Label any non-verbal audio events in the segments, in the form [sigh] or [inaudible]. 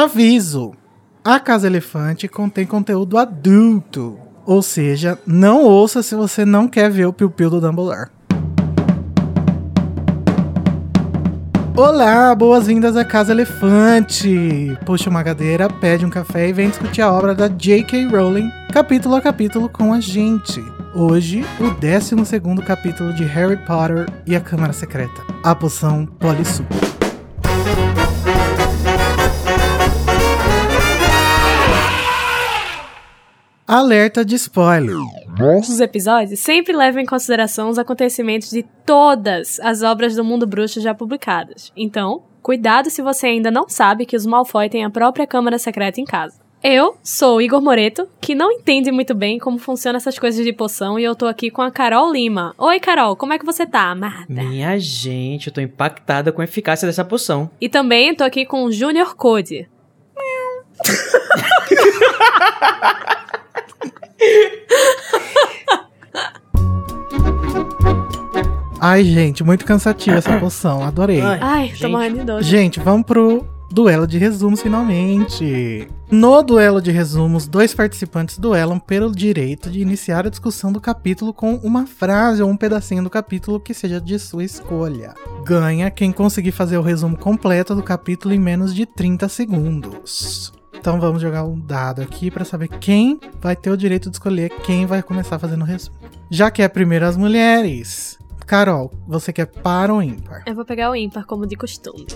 Aviso: a Casa Elefante contém conteúdo adulto. Ou seja, não ouça se você não quer ver o piu-piu do Dumbledore. Olá, boas-vindas à Casa Elefante. Puxa uma cadeira, pede um café e vem discutir a obra da J.K. Rowling, capítulo a capítulo com a gente. Hoje, o 12 capítulo de Harry Potter e a Câmara Secreta, a poção Polissuco. Alerta de spoiler. Os episódios sempre levam em consideração os acontecimentos de todas as obras do mundo bruxo já publicadas. Então, cuidado se você ainda não sabe que os Malfoy têm a própria câmara secreta em casa. Eu sou o Igor Moreto, que não entende muito bem como funcionam essas coisas de poção, e eu tô aqui com a Carol Lima. Oi, Carol, como é que você tá, amada? Minha gente, eu tô impactada com a eficácia dessa poção. E também tô aqui com o Junior Code. [laughs] Ai, gente, muito cansativa essa poção. Adorei. Ai, tô morrendo de dor. Gente, vamos pro duelo de resumos finalmente. No duelo de resumos, dois participantes duelam pelo direito de iniciar a discussão do capítulo com uma frase ou um pedacinho do capítulo que seja de sua escolha. Ganha quem conseguir fazer o resumo completo do capítulo em menos de 30 segundos. Então vamos jogar um dado aqui para saber quem vai ter o direito de escolher quem vai começar fazendo o resumo. Já que é primeiro as mulheres. Carol, você quer par ou ímpar? Eu vou pegar o ímpar, como de costume.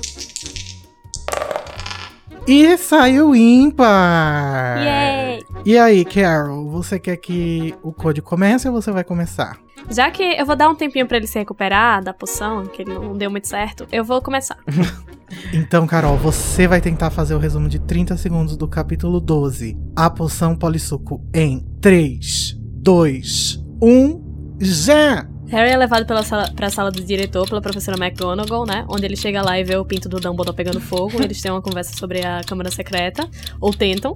E saiu ímpar! Yay! E aí, Carol, você quer que o Code comece ou você vai começar? Já que eu vou dar um tempinho pra ele se recuperar da poção, que ele não deu muito certo, eu vou começar. [laughs] Então, Carol, você vai tentar fazer o resumo de 30 segundos do capítulo 12. A poção polissuco em 3, 2, 1, já! Harry é levado pela sala, pra sala do diretor pela professora McGonagall, né? Onde ele chega lá e vê o pinto do Dumbledore pegando fogo. Eles têm uma conversa sobre a Câmara Secreta, ou tentam.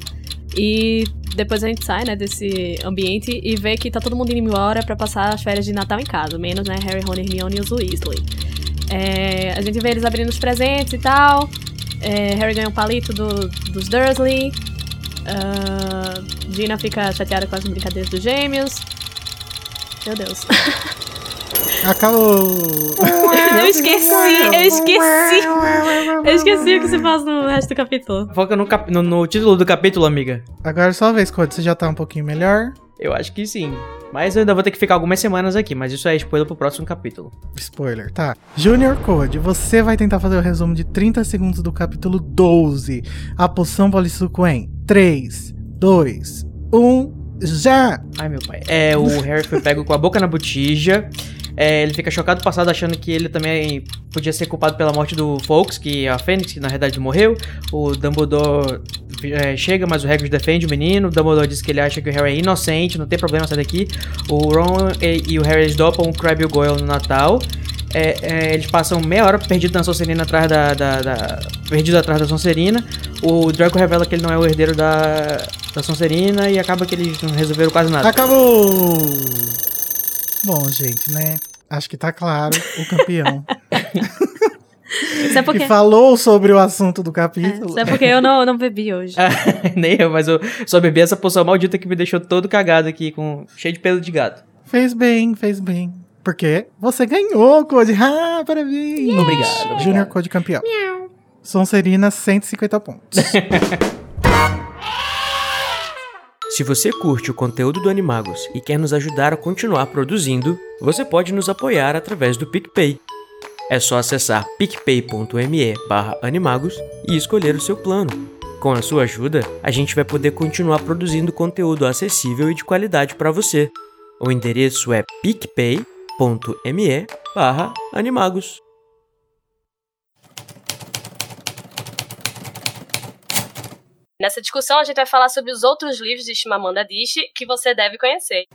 E depois a gente sai, né, desse ambiente e vê que tá todo mundo indo embora pra passar as férias de Natal em casa. Menos, né, Harry, Ron, Hermione e os Weasley. É, a gente vê eles abrindo os presentes e tal. É, Harry ganha um palito do- dos Dursley. Ah, Gina fica chateada com as brincadeiras dos gêmeos. Meu Deus. [laughs] Acabou! Eu esqueci, eu esqueci. Eu esqueci o que se faz no resto do capítulo. Foca no, cap- no- no título do capítulo, amiga. Agora é só a vez, Code, você já tá um pouquinho melhor. Eu acho que sim. Mas eu ainda vou ter que ficar algumas semanas aqui, mas isso é spoiler pro próximo capítulo. Spoiler, tá. Junior Code, você vai tentar fazer o resumo de 30 segundos do capítulo 12. A poção polissuco em 3, 2, 1, já! Ai, meu pai. É, o Harry foi pego com a boca na botija. É, ele fica chocado passado achando que ele também podia ser culpado pela morte do Fawkes, que é a Fênix, que na verdade morreu. O Dumbledore é, chega, mas o Hagrid defende o menino. O Dumbledore diz que ele acha que o Harry é inocente, não tem problema sair daqui. O Ron e, e o Harry dopam o Crabbe e o Goyle no Natal. É, é, eles passam meia hora perdido na Sonserina atrás da, da, da- Perdido atrás da Sonserina. O Draco revela que ele não é o herdeiro da, da Sonserina e acaba que eles não resolveram quase nada. Acabou! Bom, gente, né? Acho que tá claro o campeão. Isso é porque, que falou sobre o assunto do é, capítulo. isso é porque eu não, não bebi hoje. [laughs] Nem eu, mas eu só bebi essa poção maldita que me deixou todo cagado aqui, com cheio de pelo de gato. Fez bem, fez bem. Porque você ganhou, Code. [laughs] Ah, parabéns! Obrigado, obrigado. Junior Code campeão. Sonserina, 150 pontos. [laughs] Se você curte o conteúdo do Animagos e quer nos ajudar a continuar produzindo, você pode nos apoiar através do PicPay. É só acessar picpay.me animagos e escolher o seu plano. Com a sua ajuda, a gente vai poder continuar produzindo conteúdo acessível e de qualidade para você. O endereço é picpay.me animagos. Nessa discussão, a gente vai falar sobre os outros livros de Chimamanda Adichie que você deve conhecer.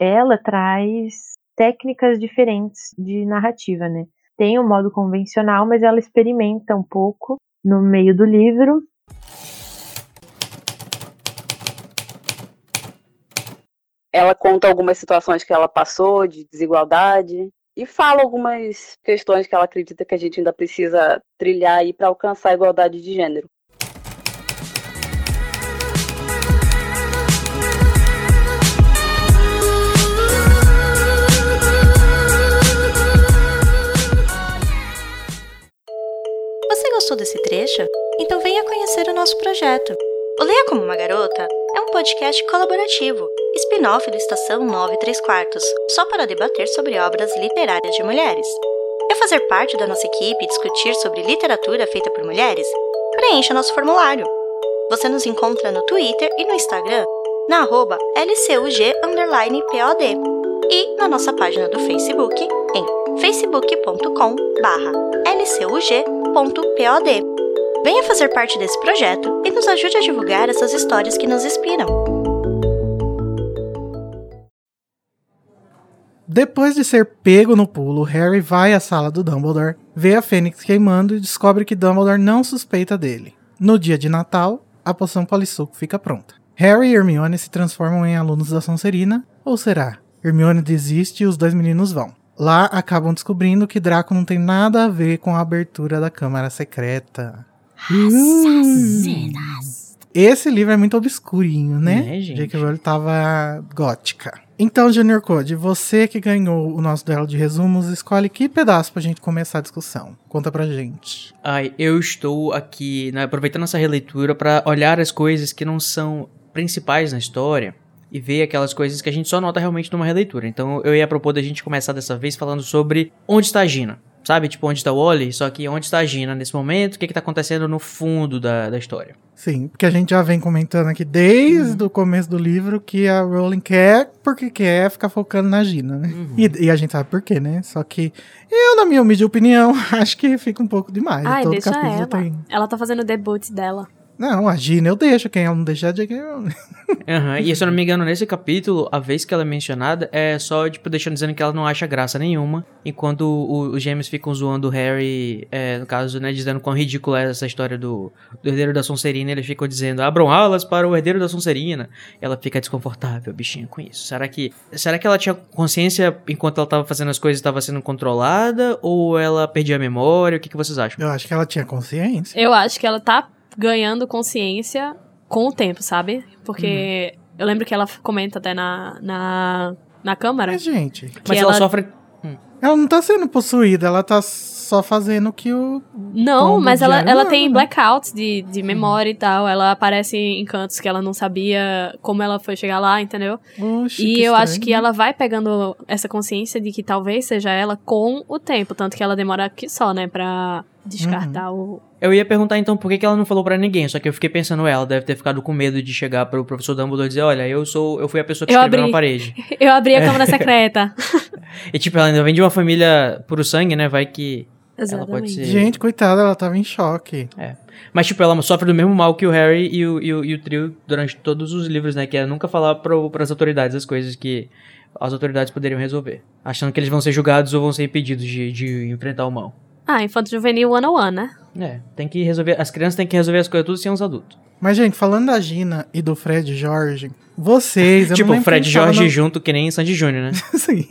ela traz técnicas diferentes de narrativa, né? Tem o modo convencional, mas ela experimenta um pouco no meio do livro. Ela conta algumas situações que ela passou de desigualdade e fala algumas questões que ela acredita que a gente ainda precisa trilhar aí para alcançar a igualdade de gênero. Você gostou desse trecho? Então venha conhecer o nosso projeto. O Leia Como Uma Garota é um podcast colaborativo, spin-off do Estação 9 3 quartos, só para debater sobre obras literárias de mulheres. Quer fazer parte da nossa equipe e discutir sobre literatura feita por mulheres? Preencha nosso formulário. Você nos encontra no Twitter e no Instagram na arroba LCUG_POD e na nossa página do Facebook em facebook.com lcug.pod. Venha fazer parte desse projeto e nos ajude a divulgar essas histórias que nos inspiram. Depois de ser pego no pulo, Harry vai à sala do Dumbledore, vê a Fênix queimando e descobre que Dumbledore não suspeita dele. No dia de Natal, a poção Polissuco fica pronta. Harry e Hermione se transformam em alunos da Sonserina, ou será? Hermione desiste e os dois meninos vão. Lá acabam descobrindo que Draco não tem nada a ver com a abertura da Câmara Secreta. Esse livro é muito obscurinho, né? É, gente. J.K. Rowling tava gótica. Então, Junior Code, você que ganhou o nosso duelo de resumos, escolhe que pedaço pra gente começar a discussão. Conta pra gente. Ai, eu estou aqui, né, aproveitando essa releitura para olhar as coisas que não são principais na história e ver aquelas coisas que a gente só nota realmente numa releitura. Então eu ia propor da gente começar dessa vez falando sobre onde está a Gina. Sabe, tipo, onde está o Wally, só que onde está a Gina nesse momento, o que, que tá acontecendo no fundo da, da história. Sim, porque a gente já vem comentando aqui desde o começo do livro que a Rowling quer, porque quer ficar focando na Gina, né? E, e a gente sabe por quê, né? Só que eu, na minha humilde opinião, [laughs] acho que fica um pouco demais. Ai, Todo deixa capítulo ela. tem. Ela tá fazendo o debut dela. Não, a Gina eu deixo, quem ela não deixar é a J.K. Rowling. Aham, E se eu não me engano, nesse capítulo, a vez que ela é mencionada é só, tipo, deixando dizendo que ela não acha graça nenhuma. Enquanto o- os gêmeos ficam zoando o Harry, é, no caso, né, dizendo quão ridícula é essa história do, do herdeiro da Sonserina, eles ficam dizendo, abram alas para o herdeiro da Sonserina. Ela fica desconfortável, bichinha, com isso. Será que, será que ela tinha consciência enquanto ela tava fazendo as coisas estava sendo controlada? Ou ela perdia a memória? O que, que vocês acham? Eu acho que ela tinha consciência. Eu acho que ela tá ganhando consciência com o tempo, sabe? Porque Uhum. eu lembro que ela comenta até na, na, na câmara. Mas, gente, que Mas ela, ela- sofre... ela não tá sendo possuída, ela tá só fazendo o que o. Não, mas ela, ela não, tem né? blackouts de, de memória e tal. Ela aparece em cantos que ela não sabia como ela foi chegar lá, entendeu? Oxe, e que eu acho estranho, que né? ela vai pegando essa consciência de que talvez seja ela com o tempo. Tanto que ela demora aqui só, né, pra descartar o. Eu ia perguntar então por que, que ela não falou pra ninguém, só que eu fiquei pensando, "Ué, ela deve ter ficado com medo de chegar pro professor Dumbledore e dizer, olha, eu sou, eu fui a pessoa que Eu escreveu abri. na parede. [laughs] Eu abri a câmara secreta. [laughs] E tipo, ela ainda vem de uma família puro sangue, né? Vai que. Ela pode Exatamente. ser. Gente, coitada, ela tava em choque. Mas, tipo, ela sofre do mesmo mal que o Harry e o, e o, e o trio durante todos os livros, né? Que é nunca falar pro, pras autoridades as coisas que as autoridades poderiam resolver. Achando que eles vão ser julgados ou vão ser impedidos de, de enfrentar o mal. Ah, Infanto Juvenil 101, né? É, tem que resolver. As crianças têm que resolver as coisas tudo sem os adultos. Mas, gente, falando da Gina e do Fred Jorge, vocês. Eu tipo, não o lembro Fred Jorge no- junto, que nem Sandy Júnior, né? [laughs] Sim.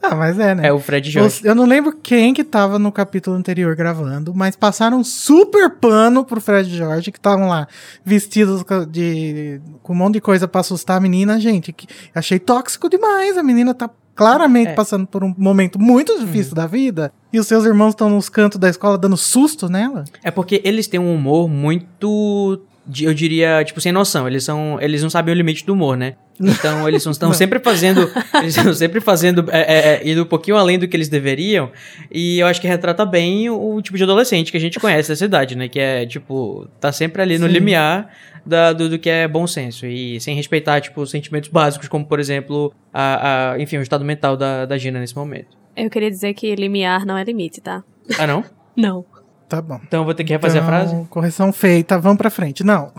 Ah, mas é, né? É o Fred Jorge. Eu não lembro quem que tava no capítulo anterior gravando, mas passaram super pano pro Fred e Jorge, que estavam lá vestidos de, com um monte de coisa pra assustar a menina. Gente, que, achei tóxico demais. A menina tá claramente É. passando por um momento muito difícil da vida. E os seus irmãos estão nos cantos da escola dando susto nela. É porque eles têm um humor muito. Eu diria, tipo, sem noção. Eles são. Eles não sabem o limite do humor, né? Então eles estão sempre fazendo. Eles estão sempre fazendo. É, é, é, indo um pouquinho além do que eles deveriam. E eu acho que retrata bem o, tipo de adolescente que a gente conhece dessa idade, né? Que é, tipo, tá sempre ali no Sim. limiar da, do, do que é bom senso. E sem respeitar, tipo, sentimentos básicos, como, por exemplo, a, a, enfim, o estado mental da, da Gina nesse momento. Eu queria dizer que limiar não é limite, tá? Ah, não? Não. Tá bom. Então eu vou ter que refazer Então, a frase? Correção feita, vamos pra frente. Não.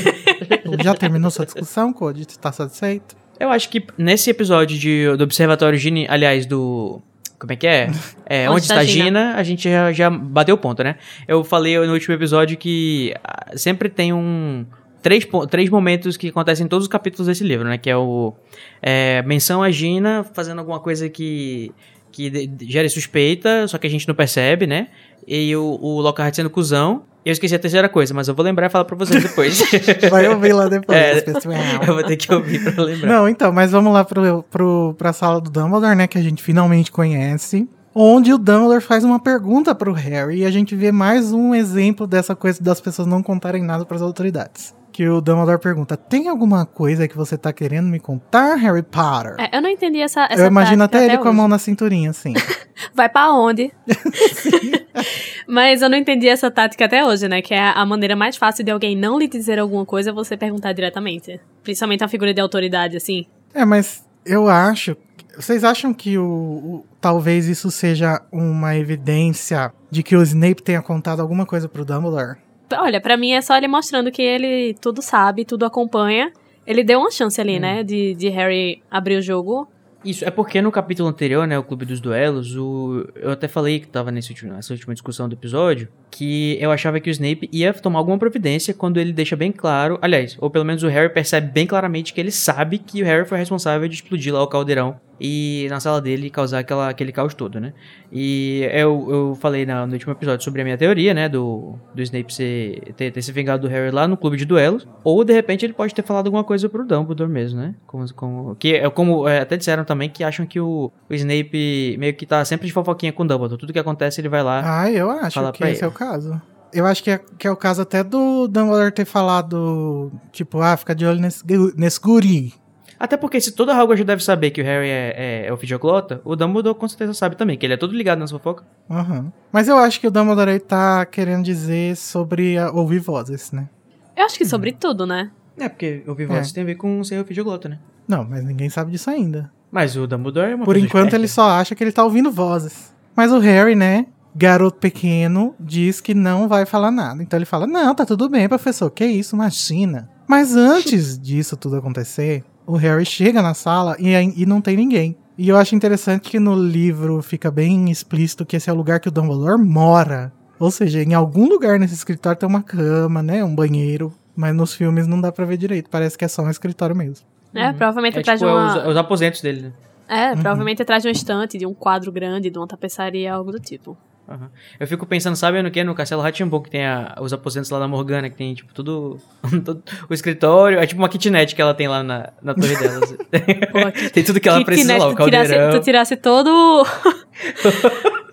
[laughs] Já terminou sua discussão, Code? Tá satisfeito? Eu acho que nesse episódio de, do Observatório Gini, aliás, do. Como é que é? [laughs] É, onde, está a Gina, a gente já, já bateu o ponto, né? Eu falei no último episódio que ah, sempre tem um. Três, três momentos que acontecem em todos os capítulos desse livro, né? Que é o. é, menção a Gina fazendo alguma coisa que. Que gera suspeita, só que a gente não percebe, né? E o, o Lockhart sendo cuzão. Eu esqueci a terceira coisa, mas eu vou lembrar e falar pra vocês depois. [laughs] Vai ouvir lá depois, É, [laughs] eu vou ter que ouvir pra lembrar. Não, então, mas vamos lá pro, pro, pra sala do Dumbledore, né? Que a gente finalmente conhece. Onde o Dumbledore faz uma pergunta pro Harry e a gente vê mais um exemplo dessa coisa das pessoas não contarem nada pras autoridades. Que o Dumbledore pergunta: Tem alguma coisa que você tá querendo me contar, Harry Potter? É, eu não entendi essa, essa Eu imagino tática até ele com a hoje. mão na cinturinha, assim. [laughs] Vai pra onde? [laughs] [laughs] Mas eu não entendi essa tática até hoje, né? Que é a maneira mais fácil de alguém não lhe dizer alguma coisa é você perguntar diretamente. Principalmente uma figura de autoridade, assim. É, mas eu acho. Vocês acham que o, o- talvez isso seja uma evidência de que o Snape tenha contado alguma coisa pro Dumbledore? Olha, pra mim é só ele mostrando que ele tudo sabe, tudo acompanha. Ele deu uma chance ali, né? De, de Harry abrir o jogo. Isso, é porque no capítulo anterior, né, o Clube dos Duelos, o... eu até falei que tava nesse último, nessa última discussão do episódio, que eu achava que o Snape ia tomar alguma providência quando ele deixa bem claro, aliás, ou pelo menos o Harry percebe bem claramente que ele sabe que o Harry foi responsável de explodir lá o caldeirão e na sala dele causar aquela, aquele caos todo, né? E eu, eu falei na- no último episódio sobre a minha teoria, né, do, do Snape ser, ter, ter se vingado do Harry lá no Clube de Duelos, ou de repente ele pode ter falado alguma coisa pro Dumbledore mesmo, né? Como, como, que é como é, até disseram também que acham que o, o Snape meio que tá sempre de fofoquinha com o Dumbledore. Tudo que acontece ele vai lá. Ah, eu acho que esse ele. é o caso. Eu acho que é, que é o caso até do Dumbledore ter falado, tipo, ah, fica de olho nesse, nesse guri. Até porque se toda Hogwarts deve saber que o Harry é, é, é o Fidioglota, o Dumbledore com certeza sabe também, que ele é todo ligado nas fofocas. Aham. Mas eu acho que o Dumbledore aí tá querendo dizer sobre a- ouvir vozes, né? Eu acho que sobre tudo, né? É, porque ouvir vozes tem a ver com ser o Fidioglota, né? Não, mas ninguém sabe disso ainda. Mas o Dumbledore é uma Por enquanto esperta. ele só acha que ele tá ouvindo vozes. Mas o Harry, né, garoto pequeno, diz que não vai falar nada. Então ele fala: Não, tá tudo bem, professor, que isso, imagina. Mas antes disso tudo acontecer, o Harry chega na sala e, e não tem ninguém. E eu acho interessante que no livro fica bem explícito que esse é o lugar que o Dumbledore mora. Ou seja, em algum lugar nesse escritório tem uma cama, né, um banheiro. Mas nos filmes não dá pra ver direito, parece que é só um escritório mesmo. É, provavelmente É atrás tipo de é uma. os, os aposentos dele, né? É, provavelmente atrás de uma estante, de um quadro grande, de uma tapeçaria, algo do tipo. Aham. Eu fico pensando, sabe no que? No Castelo Ratimbun, que tem a- os aposentos lá da Morgana, que tem, tipo, tudo, [laughs] todo o escritório, é tipo uma kitnet que ela tem lá na, na torre dela. assim. [laughs] [laughs] Tem tudo que ela que precisa lá, o tu tirasse, caldeirão. tu tirasse todo.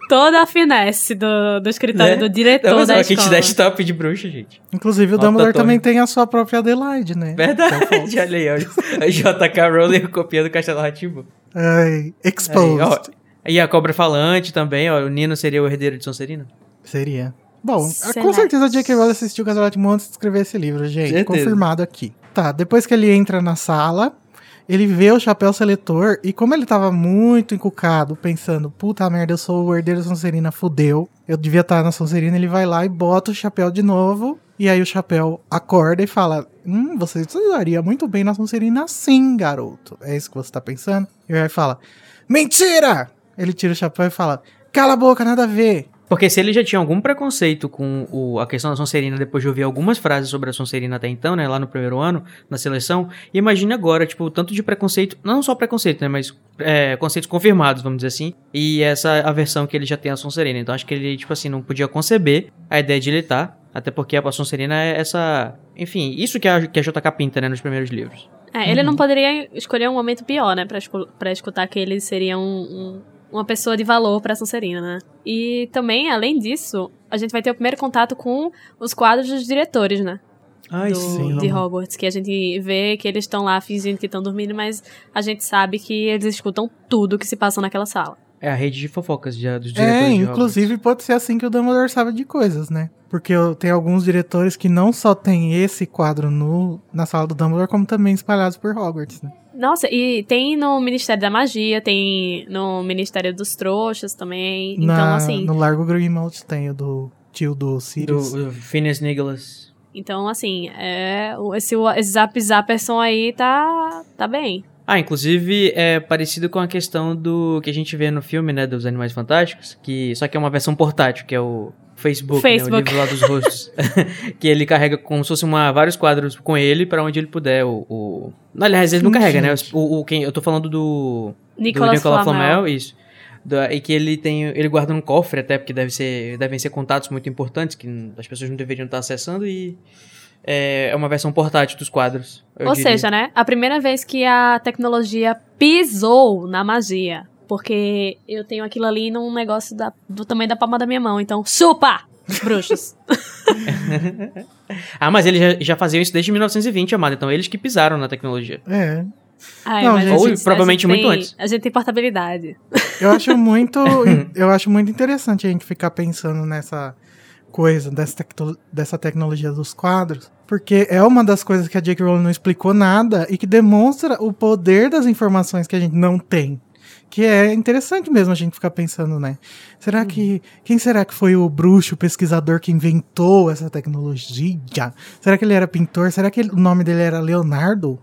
toda a finesse do, do escritório Né? do diretor Não, mas é da escola. kitnet top de bruxa, gente. Inclusive o Alta Dumbledore também tem a sua própria Adelaide, né? Verdade, olha aí, olha. A JK Rowling copiando o Castelo Ratimbun. Ai, exposed. Aí, ó. E a cobra falante também, ó. O Nino seria o herdeiro de Sonserina? Seria. Bom, Será com certeza a que- J.K. Rowling assistiu Castelo Rá-Tim-Bum antes de escrever esse livro, gente. Certeza. Confirmado aqui. Tá, depois que ele entra na sala, ele vê o chapéu seletor e como ele tava muito encucado, pensando, puta merda, eu sou o herdeiro da Sonserina, fudeu. Eu devia estar na Sonserina, ele vai lá e bota o chapéu de novo. E aí o chapéu acorda e fala, hum, você usaria muito bem na Sonserina sim, garoto. É isso que você tá pensando? E aí fala, mentira! Ele tira o chapéu e fala, cala a boca, nada a ver. Porque se ele já tinha algum preconceito com o- a questão da Sonserina depois de ouvir algumas frases sobre a Sonserina até então, né, lá no primeiro ano, na seleção, imagine agora, tipo, o tanto de preconceito, não só preconceito, né, mas é, conceitos confirmados, vamos dizer assim, e essa aversão que ele já tem à Sonserina. Então acho que ele, tipo assim, não podia conceber a ideia de ele estar, até porque a Sonserina é essa... Enfim, isso que a, que a JK pinta, né, nos primeiros livros. É, ele não poderia escolher um momento pior, né? Pra, escu- pra escutar que ele seria um, um- uma pessoa de valor pra Sonserina, né? E também, além disso, a gente vai ter o primeiro contato com os quadros dos diretores, né? Ai, do, sim. de Hogwarts, que a gente vê que eles estão lá fingindo que estão dormindo, mas a gente sabe que eles escutam tudo que se passa naquela sala. É a rede de fofocas já, dos diretores É, de inclusive pode ser assim que o Dumbledore sabe de coisas, né? Porque tem alguns diretores que não só tem esse quadro no, na sala do Dumbledore, como também espalhados por Hogwarts, né? Nossa, e tem no Ministério da Magia, tem no Ministério dos Trouxas também. Então, Na- assim. No Largo Grimald tem o do tio do Sirius. Do, do Phineas Nicholas. Então, assim, é, o- esse, esse Zap Zapperson aí tá, tá bem. Ah, inclusive é parecido com a questão do que a gente vê no filme, né, dos Animais Fantásticos, que só que é uma versão portátil, que é o Facebook, Né, o Facebook. livro lá dos rostos, [laughs] que ele carrega como se fosse uma, vários quadros com ele pra onde ele puder. O, o... Aliás, ele não carrega, né? O, o- quem, eu tô falando do Nicolas do Nicolas Flamel. Flamel, isso. da- e que ele tem. ele guarda num cofre até, porque deve ser, devem ser contatos muito importantes que as pessoas não deveriam estar acessando e. É, é uma versão portátil dos quadros. eu Ou diria. seja, né? A primeira vez que a tecnologia pisou na magia. Porque eu tenho aquilo ali num negócio da- do tamanho da palma da minha mão. Então, chupa! Bruxos. [laughs] Ah, mas eles já, já faziam isso desde 1920, amado. Então eles que pisaram na tecnologia. É. Ai, Não, mas gente- Ou gente- provavelmente muito tem- antes. A gente tem portabilidade. Eu acho muito. [laughs] eu acho muito interessante a gente ficar pensando nessa coisa, dessa, tecto- dessa tecnologia dos quadros. Porque é uma das coisas que a J.K. Rowling não explicou nada e que demonstra o poder das informações que a gente não tem. Que é interessante mesmo a gente ficar pensando, né? Será que. Quem será que foi o bruxo, o pesquisador que inventou essa tecnologia? Será que ele era pintor? Será que ele- o nome dele era Leonardo?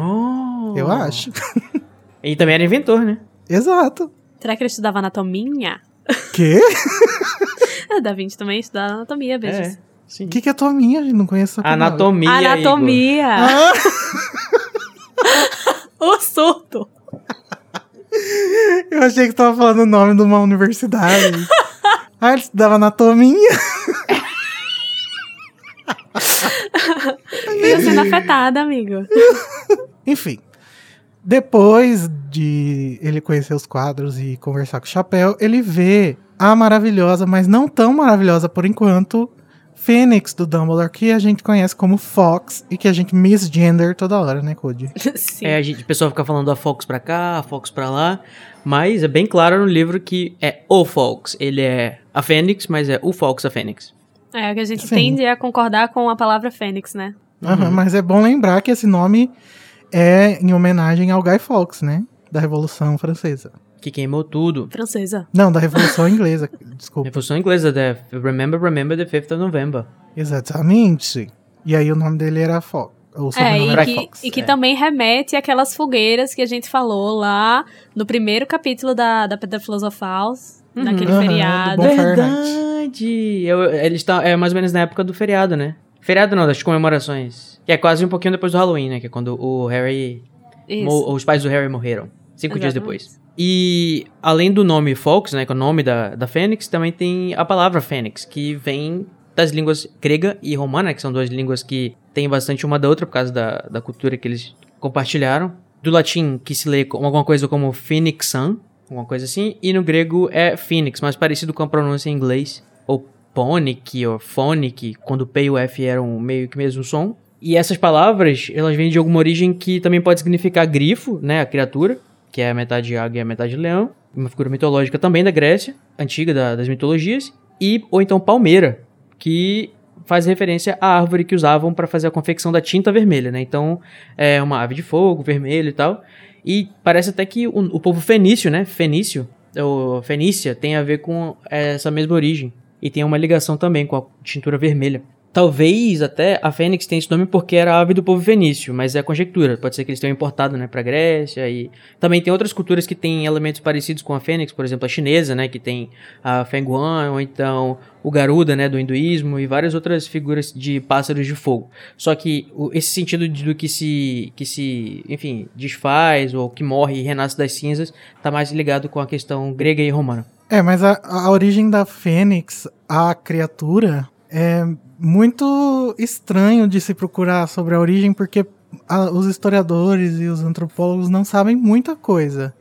Oh. Eu acho. E também era inventor, né? Exato. Será que ele estudava anatomia? Quê? [laughs] Ah, Da Vinci também estudava anatomia, beijos. É. O que, que é atominha? A gente não conhece essa. Anatomia. Anatomia! Ah, [laughs] O surto! eu achei que você tava falando o nome de uma universidade. [laughs] ah, ele estudava anatomia. [laughs] Fica sendo afetada, amigo. Enfim. Depois de ele conhecer os quadros e conversar com o Chapéu, ele vê a maravilhosa, mas não tão maravilhosa por enquanto, Fênix do Dumbledore, que a gente conhece como Fox e que a gente misgender toda hora, né, Cody? [laughs] Sim. É, a gente, o pessoal fica falando a Fox pra cá, a Fox pra lá, mas é bem claro no livro que é o Fox. Ele é a Fênix, mas é o Fox a Fênix. É, que a gente Sim. tende a concordar com a palavra fênix, né? Aham, mas é bom lembrar que esse nome é em homenagem ao Guy Fawkes, né? Da Revolução Francesa. Que queimou tudo. Francesa. Não, da Revolução Inglesa, [laughs] desculpa. Revolução inglesa, the Remember, Remember the 5th of November. Exatamente. E aí o nome dele era Fox. O É, e era que, Fox. e que é. também remete àquelas fogueiras que a gente falou lá no primeiro capítulo da, da Pedra Filosofal, naquele Aham, feriado. Verdade! Eu, eles estão é mais ou menos na época do feriado, né? Feriado não, das comemorações. Que é quase um pouquinho depois do Halloween, né? Que é quando o Harry. Os pais do Harry morreram. Cinco dias Exatamente. depois. E além do nome Fox, né? Que é o nome da, da Fênix, também tem a palavra Fênix, que vem das línguas grega e romana, que são duas línguas que têm bastante uma da outra por causa da, da cultura que eles compartilharam. Do latim, que se lê como alguma coisa como Phoenixan, alguma coisa assim. E no grego é Phoenix, mais parecido com a pronúncia em inglês. Ou Ponic, ou Phonic, quando o P e o F eram meio que mesmo som. E essas palavras, elas vêm de alguma origem que também pode significar grifo, né, a criatura, que é metade águia e metade leão. Uma figura mitológica também da Grécia, antiga da- das mitologias. E, ou então palmeira, que faz referência à árvore que usavam para fazer a confecção da tinta vermelha, né? Então, é uma ave de fogo, vermelho e tal. E parece até que o, o povo fenício, né? Fenício, ou Fenícia, tem a ver com essa mesma origem. E tem uma ligação também com a tintura vermelha. Talvez até a Fênix tenha esse nome porque era ave do povo fenício, mas é conjectura. Pode ser que eles tenham importado, né, pra Grécia e também tem outras culturas que têm elementos parecidos com a Fênix, por exemplo, a chinesa, né, que tem a Fenguan, ou então o Garuda, né, do hinduísmo e várias outras figuras de pássaros de fogo. Só que esse sentido do que se, que se, enfim, desfaz ou que morre e renasce das cinzas tá mais ligado com a questão grega e romana. É, mas a, a origem da Fênix, a criatura, é muito estranho de se procurar sobre a origem, porque a- os historiadores e os antropólogos não sabem muita coisa.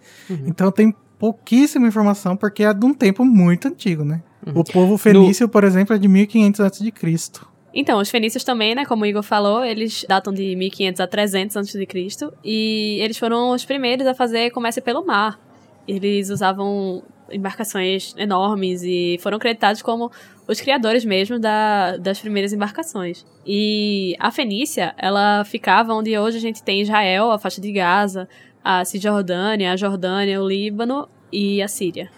Então tem pouquíssima informação, porque é de um tempo muito antigo, né? O povo fenício, por exemplo, é de 1500 a.C. Então, os fenícios também, né, como o Igor falou, eles datam de 1500 a 300 a.C. e eles foram os primeiros a fazer comércio pelo mar. Eles usavam embarcações enormes e foram creditados como os criadores mesmo da, das primeiras embarcações. E a Fenícia, ela ficava onde hoje a gente tem Israel, a faixa de Gaza, a Cisjordânia, a Jordânia, o Líbano e a Síria.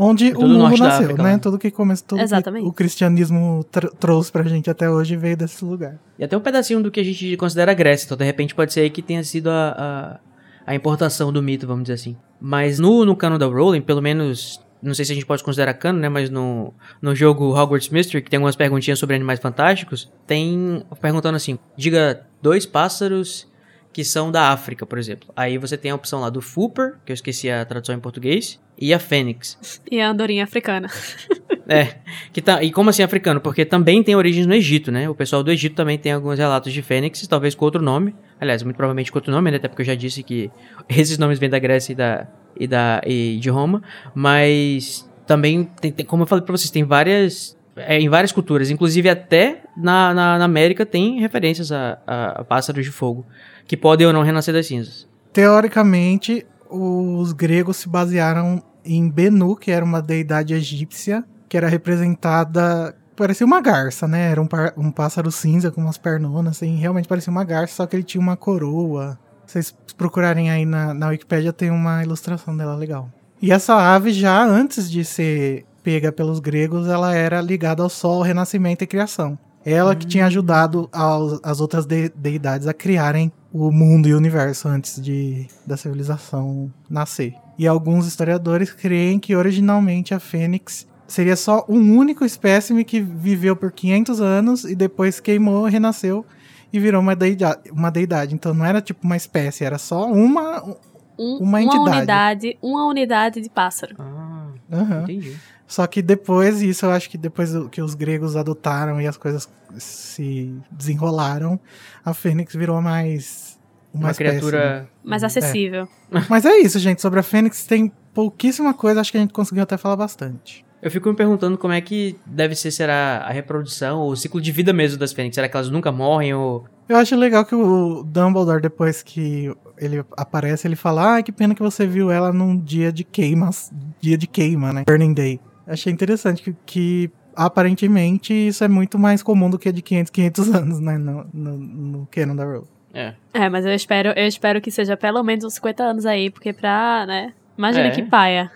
Onde Todo o mundo nasceu, África, né? lá. Tudo que começou, tudo que Exatamente. o cristianismo tr- trouxe pra gente até hoje veio desse lugar. E até um pedacinho do que a gente considera Grécia. Então, de repente, pode ser aí que tenha sido a, a, a importação do mito, vamos dizer assim. Mas no, no cano da Rowling, pelo menos... Não sei se a gente pode considerar cano, né? Mas no, no jogo Hogwarts Mystery, que tem algumas perguntinhas sobre animais fantásticos, tem perguntando assim: diga dois pássaros que são da África, por exemplo. Aí você tem a opção lá do Fooper, que eu esqueci a tradução em português, e a Fênix. E a andorinha africana. [laughs] É, que tá, e como assim africano? Porque também tem origens no Egito, né? O pessoal do Egito também tem alguns relatos de Fênix, talvez com outro nome. Aliás, muito provavelmente com outro nome, né? Até porque eu já disse que [laughs] esses nomes vêm da Grécia e, da, e, da, e de Roma. Mas também, tem, tem- como eu falei pra vocês, tem várias... é, em várias culturas, inclusive até na, na, na América tem referências a, a, a pássaros de fogo, que podem ou não renascer das cinzas. Teoricamente, os gregos se basearam em Benu, que era uma deidade egípcia, que era representada. Parecia uma garça, né? Era um, par- um pássaro cinza com umas pernonas, assim, realmente parecia uma garça, só que ele tinha uma coroa. Se vocês procurarem aí na, na Wikipédia, tem uma ilustração dela legal. E essa ave, já antes de ser pega pelos gregos, ela era ligada ao sol, renascimento e criação. Ela que tinha ajudado aos- as outras de- deidades a criarem o mundo e o universo antes de da civilização nascer. E alguns historiadores creem que originalmente a fênix seria só um único espécime que viveu por 500 anos e depois queimou, renasceu e virou uma deidade. Uma deidade. Então não era tipo uma espécie, era só uma. Um- Uma uma entidade. unidade, uma unidade de pássaro. Ah, Aham. entendi. Só que depois, isso eu acho que depois que os gregos adotaram e as coisas se desenrolaram, a Fênix virou mais. Uma, Uma espécie, né? criatura... Mais acessível. Mas é isso, gente. Sobre a Fênix tem pouquíssima coisa, acho que a gente conseguiu até falar bastante. Eu fico me perguntando como é que deve ser será a reprodução, ou o ciclo de vida mesmo das fênix. Será que elas nunca morrem ou... Eu acho legal que o Dumbledore, depois que ele aparece, ele fala: Ah, que pena que você viu ela num dia de queima, dia de queima, né? Burning Day. Achei interessante que, que aparentemente isso é muito mais comum do que de 500, 500 anos, né? No, no, no canon da Rowling. É. É, mas eu espero, eu espero que seja pelo menos uns 50 anos aí, porque pra, né? Imagina É. que paia.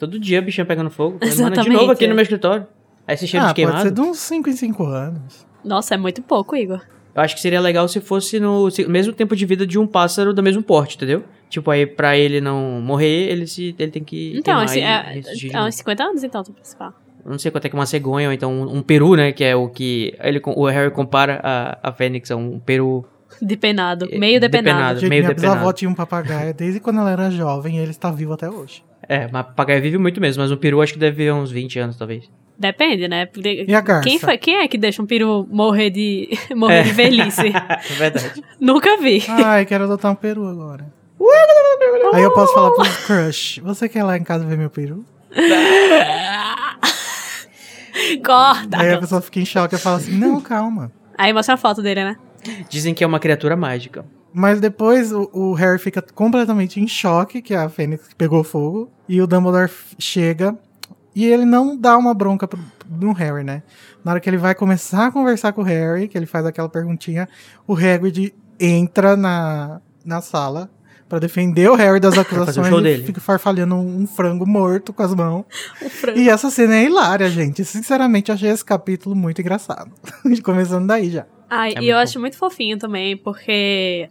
Todo dia a bichinha pegando fogo. Mano, de Exatamente, novo aqui é. no meu escritório. Aí esse cheiro ah, de queimado. pode ser de uns 5 em 5 anos. Nossa, é muito pouco, Igor. Eu acho que seria legal se fosse no se- mesmo tempo de vida de um pássaro do mesmo porte, entendeu? Tipo, aí pra ele não morrer, ele, se, ele tem que Então, queimar esse, e é, é uns 50 anos então, tu principal. Eu Não sei quanto é que uma cegonha, ou então um, um peru, né? Que é o que ele, o Harry compara a, a Fênix a um peru. Depenado. É, Meio depenado. depenado. Meio minha bisavó depenado. tinha um papagaio desde quando ela era jovem e ele está vivo até hoje. É, mas papagaio vive muito mesmo, mas um peru acho que deve viver uns 20 anos, talvez. Depende, né? Porque E a garça? Quem, foi, quem é que deixa um peru morrer de, [laughs] morrer de velhice? [laughs] é verdade. Nunca vi. Ai, quero adotar um peru agora. Aí eu posso falar pro crush, você quer ir lá em casa ver meu peru? [laughs] Corta. Aí a pessoa fica em choque e fala assim, não, calma. Aí mostra a foto dele, né? Dizem que é uma criatura mágica. Mas depois o, o Harry fica completamente em choque, que a Fênix pegou fogo, e o Dumbledore chega e ele não dá uma bronca pro, no Harry, né? Na hora que ele vai começar a conversar com o Harry, que ele faz aquela perguntinha, o Hagrid entra na, na sala pra defender o Harry das [coughs] acusações e dele. fica farfalhando um, um frango morto com as mãos. [laughs] E essa cena é hilária, gente. Sinceramente, eu achei esse capítulo muito engraçado. [laughs] Começando daí já. Ai, É e eu bom. acho muito fofinho também, porque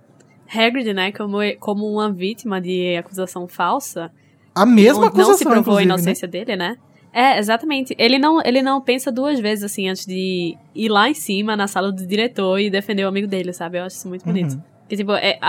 Hagrid, né, como, como uma vítima de acusação falsa, A mesma acusação, não se provou a né? inocência dele, né? É, exatamente. Ele não, ele não pensa duas vezes, assim, antes de ir lá em cima, na sala do diretor e defender o amigo dele, sabe? Eu acho isso muito bonito. Uhum. Porque, tipo, é,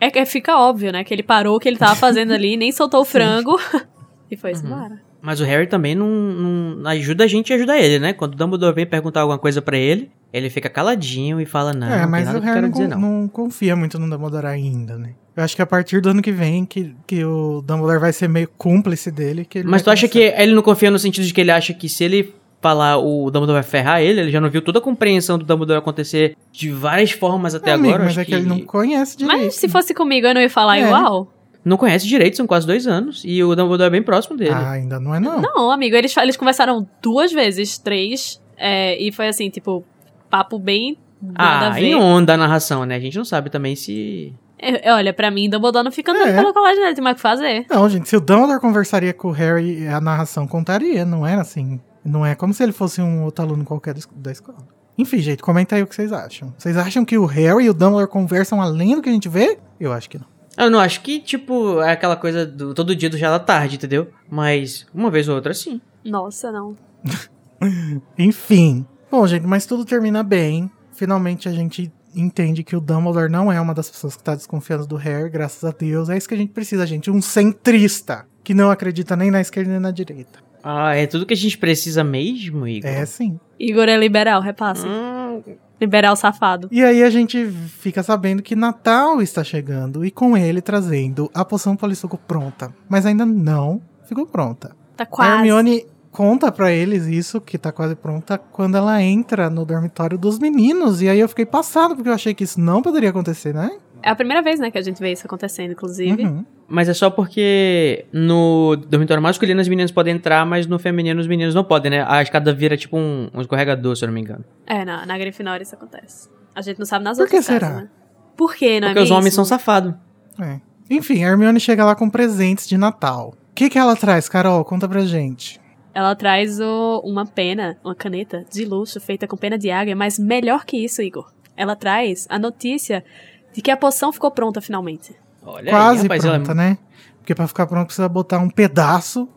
é que fica óbvio, né? Que ele parou o que ele tava fazendo [laughs] ali, nem soltou o frango [laughs] e foi Uhum. embora. Mas o Harry também não, não ajuda a gente a ajudar ele, né? Quando o Dumbledore vem perguntar alguma coisa pra ele, ele fica caladinho e fala, não, é, não mas tem nada o que Harry quero não, dizer, não. não confia muito no Dumbledore ainda, né? Eu acho que a partir do ano que vem que, que o Dumbledore vai ser meio cúmplice dele. Que ele Mas tu acha que ele não confia no sentido de que ele acha que se ele falar o Dumbledore vai ferrar ele, ele já não viu toda a compreensão do Dumbledore acontecer de várias formas até É, amigo, agora? mas acho é que ele não conhece direito. Mas se fosse comigo, eu não ia falar É. igual? Não conhece direito, são quase dois anos. E o Dumbledore é bem próximo dele. Ah, ainda não é não. Não, amigo, eles, eles conversaram duas vezes, três, é, e foi assim, tipo, papo bem nada a Ah, ver. em onda a narração, né? A gente não sabe também se. É, olha, pra mim, Dumbledore não fica andando É. pela colagem dele, tem mais o que fazer. Não, gente, se o Dumbledore conversaria com o Harry, a narração contaria, não era assim. Não é como se ele fosse um outro aluno qualquer da escola. Enfim, gente, comenta aí o que vocês acham. Vocês acham que o Harry e o Dumbledore conversam além do que a gente vê? Eu acho que não. Eu não acho que, tipo, é aquela coisa do todo dia do já da tarde, entendeu? Mas uma vez ou outra, sim. Nossa, não. [laughs] Enfim. Bom, gente, mas tudo termina bem. Finalmente a gente entende que o Dumbledore não é uma das pessoas que tá desconfiando do Harry, graças a Deus. É isso que a gente precisa, gente. Um centrista que não acredita nem na esquerda nem na direita. Ah, é tudo que a gente precisa mesmo, Igor? É sim. Igor é liberal, repassa. Hum, Liberal safado. E aí a gente fica sabendo que Natal está chegando e com ele trazendo a poção polissuco pronta. Mas ainda não ficou pronta. Tá A quase. Hermione conta pra eles isso, que tá quase pronta, quando ela entra no dormitório dos meninos. E aí eu fiquei passado, porque eu achei que isso não poderia acontecer, né? É a primeira vez, né, que a gente vê isso acontecendo, inclusive. Uhum. Mas é só porque no dormitório masculino as meninas podem entrar, mas no feminino os meninos não podem, né? A escada vira tipo um, um escorregador, se eu não me engano. É, na, na Grifinória isso acontece. A gente não sabe nas Por que outras casas, será? né? Por quê, não Porque é os homens são safados. É. Enfim, a Hermione chega lá com presentes de Natal. O que, que ela traz, Carol? Conta pra gente. Ela traz o- uma pena, uma caneta de luxo feita com pena de águia, mas melhor que isso, Igor. Ela traz a notícia de que a poção ficou pronta finalmente. Olha Quase aí, rapaz, ela- pronta, né? Porque pra ficar pronto precisa botar um pedaço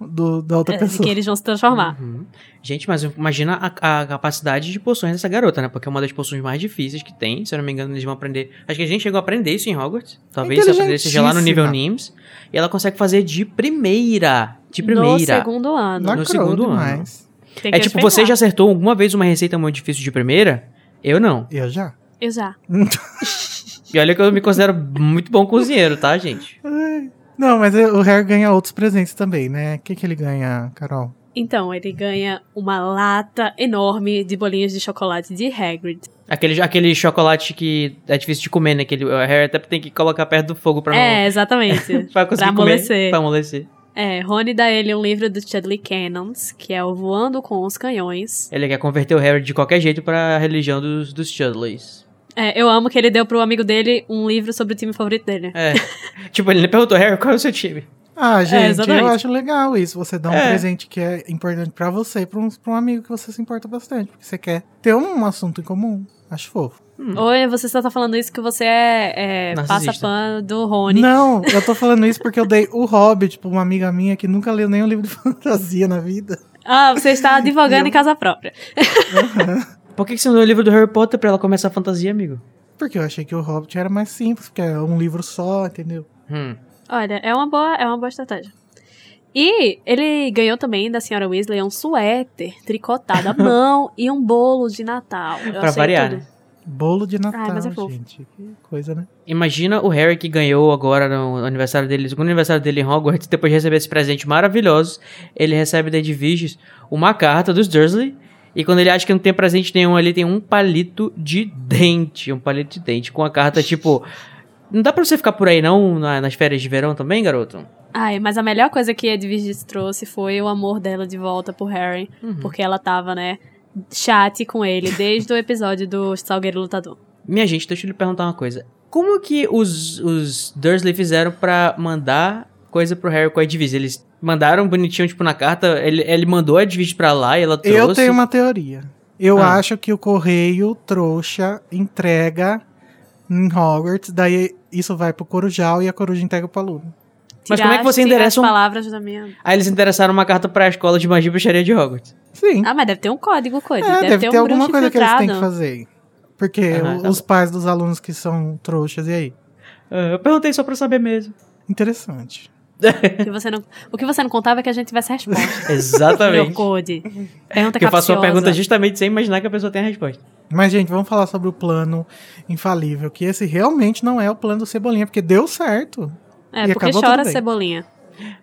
do, da outra É, de pessoa. que eles vão se transformar. Uhum. Gente, mas imagina a, a capacidade de poções dessa garota, né? Porque é uma das poções mais difíceis que tem. Se eu não me engano, eles vão aprender. Acho que a gente chegou a aprender isso em Hogwarts. Talvez se aprender seja lá no nível NIMS. E ela consegue fazer de primeira. De No primeira. segundo ano. Lacrou no segundo ano. demais. Tem que É tipo, respeitar. você já acertou alguma vez uma receita muito difícil de primeira? Eu não. Eu já. Eu já. E olha que eu me considero muito bom cozinheiro, tá, gente? Não, mas o Harry ganha outros presentes também, né? O que, que ele ganha, Carol? Então, ele ganha uma lata enorme de bolinhas de chocolate de Hagrid. Aquele, aquele chocolate que é difícil de comer, né? Que ele- o Harry até tem que colocar perto do fogo pra. É, exatamente. [laughs] pra conseguir pra comer. amolecer. Pra amolecer. É, Rony dá ele um livro do Chudley Cannons, que é o Voando com os Canhões. Ele quer converter o Harry de qualquer jeito pra religião dos, dos Chudleys. É, eu amo que ele deu pro amigo dele um livro sobre o time favorito dele. É. [laughs] tipo, ele perguntou, Harry, qual é o seu time? Ah, gente, eu exatamente. acho legal isso. Você dá um É. presente que é importante pra você e pra um, pra um amigo que você se importa bastante. Porque você quer ter um assunto em comum. Acho fofo. Ou você só tá falando isso que você é, é Narcisista. passa pano do Rony. Não, eu tô falando isso porque eu dei o Hobbit pra uma amiga minha que nunca leu nenhum livro de [laughs] fantasia na vida. Ah, você está advogando em casa própria. Por que, que você não deu o livro do Harry Potter pra ela começar a fantasia, amigo? Porque eu achei que o Hobbit era mais simples, porque é um livro só, entendeu? Hum. Olha, é uma boa, é uma boa estratégia. E ele ganhou também da senhora Weasley um suéter tricotado à [laughs] mão e um bolo de Natal. Eu Pra variar, tudo. né? Bolo de Natal, Ai, mas é fofo. gente. Que coisa, né? Imagina o Harry que ganhou agora no aniversário dele, segundo aniversário dele em Hogwarts, depois de receber esse presente maravilhoso, ele recebe da Edviges uma carta dos Dursley, e quando ele acha que não tem presente nenhum ali, tem um palito de dente, um palito de dente, com a carta tipo... Não dá pra você ficar por aí não, na- nas férias de verão também, garoto? Ai, mas a melhor coisa que a Edviges trouxe foi o amor dela de volta pro Harry. Uhum. Porque ela tava, né, chat com ele desde o episódio do Salgueiro Lutador. Minha gente, deixa eu lhe perguntar uma coisa. Como que os, os Dursley fizeram pra mandar coisa pro Harry com a Edwige? Eles mandaram bonitinho, tipo, na carta, ele, ele mandou a Edwige pra lá e ela trouxe... Eu tenho uma teoria. Eu Ah. acho que o correio trouxa entrega em Hogwarts, daí isso vai pro Corujal e a Coruja entrega pro aluno. Mas como é que você endereça as um- palavras da minha... Aí eles interessaram uma carta pra escola de magia e bruxaria de Hogwarts. Sim. Ah, mas deve ter um código, coisa. é, deve, deve, ter, um alguma coisa que eles têm que fazer. Porque o- tá os pais dos alunos que são trouxas, e aí? Ah, eu perguntei só pra saber mesmo. Interessante. O que você não, o que você não contava é que a gente tivesse a resposta. [laughs] Meu Exatamente. code. Pergunta Porque eu faço uma pergunta justamente sem imaginar que a pessoa tem a resposta. Mas, gente, vamos falar sobre o plano infalível, que esse realmente não é o plano do Cebolinha, porque deu certo. É, E porque chora cebolinha.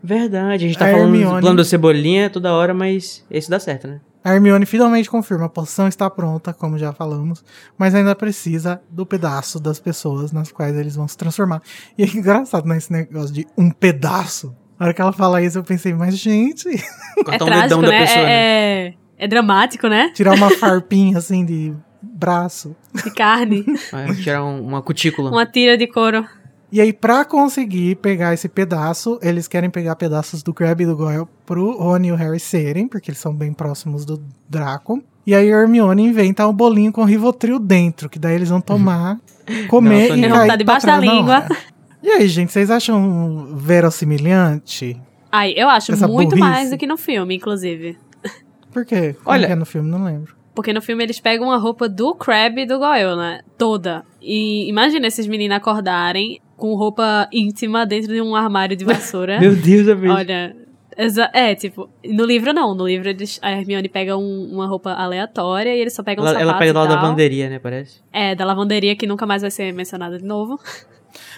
Verdade, a gente tá A falando do Hermione- plano do Cebolinha toda hora, mas esse dá certo, né? A Hermione finalmente confirma, a poção está pronta, como já falamos, mas ainda precisa do pedaço das pessoas nas quais eles vão se transformar. E é engraçado, né, esse negócio de um pedaço. Na hora que ela fala isso, eu pensei, mas gente, [laughs] Cortar é um trágico, dedão da né? pessoa, né? é, é, é dramático, né? tirar uma [laughs] farpinha assim de braço. De carne. Vai tirar um- uma cutícula. uma tira de couro. E aí, pra conseguir pegar esse pedaço, eles querem pegar pedaços do Crabbe e do Goyle pro Rony e o Harry serem, porque eles são bem próximos do Draco. E aí, a Hermione inventa um bolinho com Rivotril dentro, que daí eles vão tomar, [laughs] comer Não, e cair Tá debaixo pra da língua. E aí, gente, vocês acham verossimilhante? Ai, eu acho Essa muito burrice. mais do que no filme, inclusive. Por quê? Como Olha- que é no filme? Não lembro. Porque no filme eles pegam a roupa do Crab e do Goyle, né? Toda. E imagina esses meninos acordarem com roupa íntima dentro de um armário de vassoura. [laughs] Meu Deus, amigo. Olha, é, tipo, no livro não. No livro eles, a Hermione pega um- uma roupa aleatória e eles só pegam um Ela, sapato ela pega da lavanderia, né, parece? É, da lavanderia que nunca mais vai ser mencionada de novo.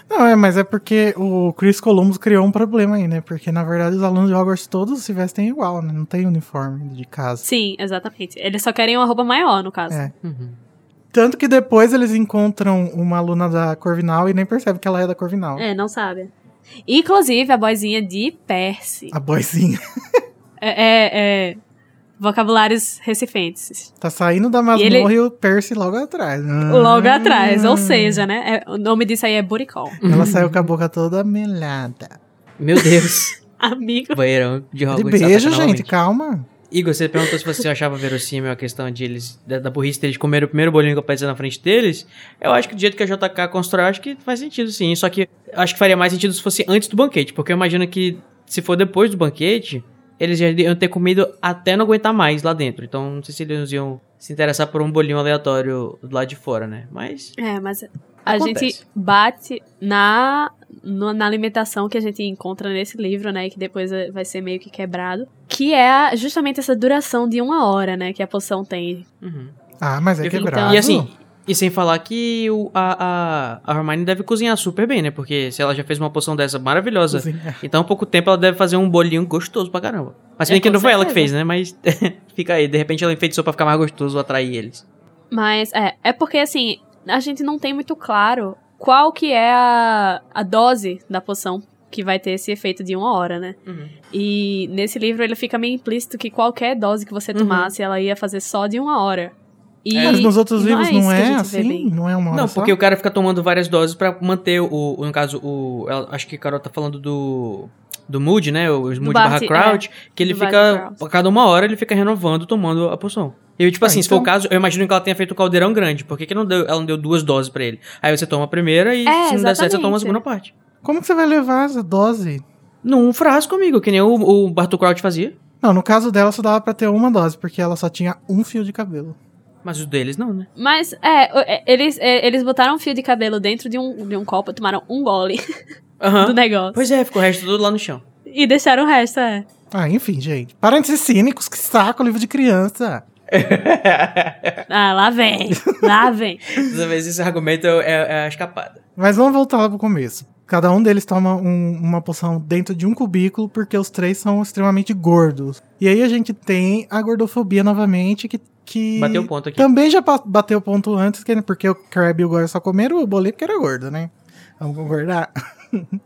Não, é, mas é porque o Chris Columbus criou um problema aí, né? Porque, na verdade, os alunos de Hogwarts todos se vestem igual, né? Não tem uniforme de casa. Sim, exatamente. Eles só querem uma roupa maior, no caso. É. Uhum. Tanto que depois eles encontram uma aluna da Corvinal e nem percebem que ela é da Corvinal. É, não sabe. Inclusive, a boizinha de Percy. A boizinha. É, é, é, vocabulários recifenses. Tá saindo da masmorra ele- e, o Percy logo atrás. Logo Ah. atrás. Ou seja, né? é- o nome disso aí é call. Ela saiu com a boca toda melada. Meu Deus. [laughs] Amigo. Banheirão de De Hogwarts. beijo, gente, novamente. calma. Igor, você perguntou se você achava verossímil a questão de eles, da, da burrice deles comerem o primeiro bolinho que apareceu na frente deles. Eu acho que do jeito que a JK constrói, acho que faz sentido sim. Só que acho que faria mais sentido se fosse antes do banquete, porque eu imagino que se for depois do banquete, eles já iam ter comido até não aguentar mais lá dentro. Então não sei se eles iam se interessar por um bolinho aleatório do lado de fora, né? Mas. É, mas a Acontece. gente bate na, no- na alimentação que a gente encontra nesse livro, né? Que depois é- vai ser meio que quebrado. Que é justamente essa duração de uma hora, né? Que a poção tem. Uhum. Ah, mas é Eu- quebrado. E assim, e sem falar que o, a, a, a Hermione deve cozinhar super bem, né? Porque se ela já fez uma poção dessa maravilhosa Cozinha. Então, há pouco tempo ela deve fazer um bolinho gostoso pra caramba. Mas bem É, que não foi ela que fez, né? Mas [laughs] fica aí. De repente ela enfeitiçou pra ficar mais gostoso atrair eles. Mas é, é porque assim, a gente não tem muito claro qual que é a, a dose da poção que vai ter esse efeito de uma hora, né? E nesse livro ele fica meio implícito que qualquer dose que você Uhum. tomasse, ela ia fazer só de uma hora. E Mas nos outros não livros é não é gente vê assim? Não é uma hora Não, só? porque o cara fica tomando várias doses pra manter o. o- no caso, o. acho que a Carol tá falando do. Do Mood, né? O Mood barra Crouch. Que ele fica. A cada uma hora ele fica renovando, tomando a poção. E, tipo Ah, assim, se for o então- caso, eu imagino que ela tenha feito o caldeirão grande. Por que, que não deu, ela não deu duas doses pra ele? Aí você toma a primeira e É, se não der certo, você toma a exatamente. segunda parte. Como que você vai levar essa dose? Num frasco, amigo, que nem o, o Bartol Crouch fazia. Não, no caso dela só dava pra ter uma dose, porque ela só tinha um fio de cabelo. Mas os deles não, né? Mas, é, o- é, eles, é, eles botaram um fio de cabelo dentro de um, de um copo, tomaram um gole [laughs] Aham. do negócio. Pois é, ficou o resto tudo lá no chão. E deixaram o resto, é. Ah, enfim, gente. Parem de ser cínicos, que saco, livro de criança. [laughs] Ah, lá vem. Lá vem. Dessa vez esse argumento é, é a escapada. Mas vamos voltar lá pro começo. Cada um deles toma um- uma poção dentro de um cubículo, porque os três são extremamente gordos. E aí a gente tem a gordofobia novamente, que. que Bateu o ponto aqui. Também já bateu o ponto antes, que- porque o Crab e o Goyle só comeram o boleto porque era gordo, né? Vamos concordar? [laughs] [laughs]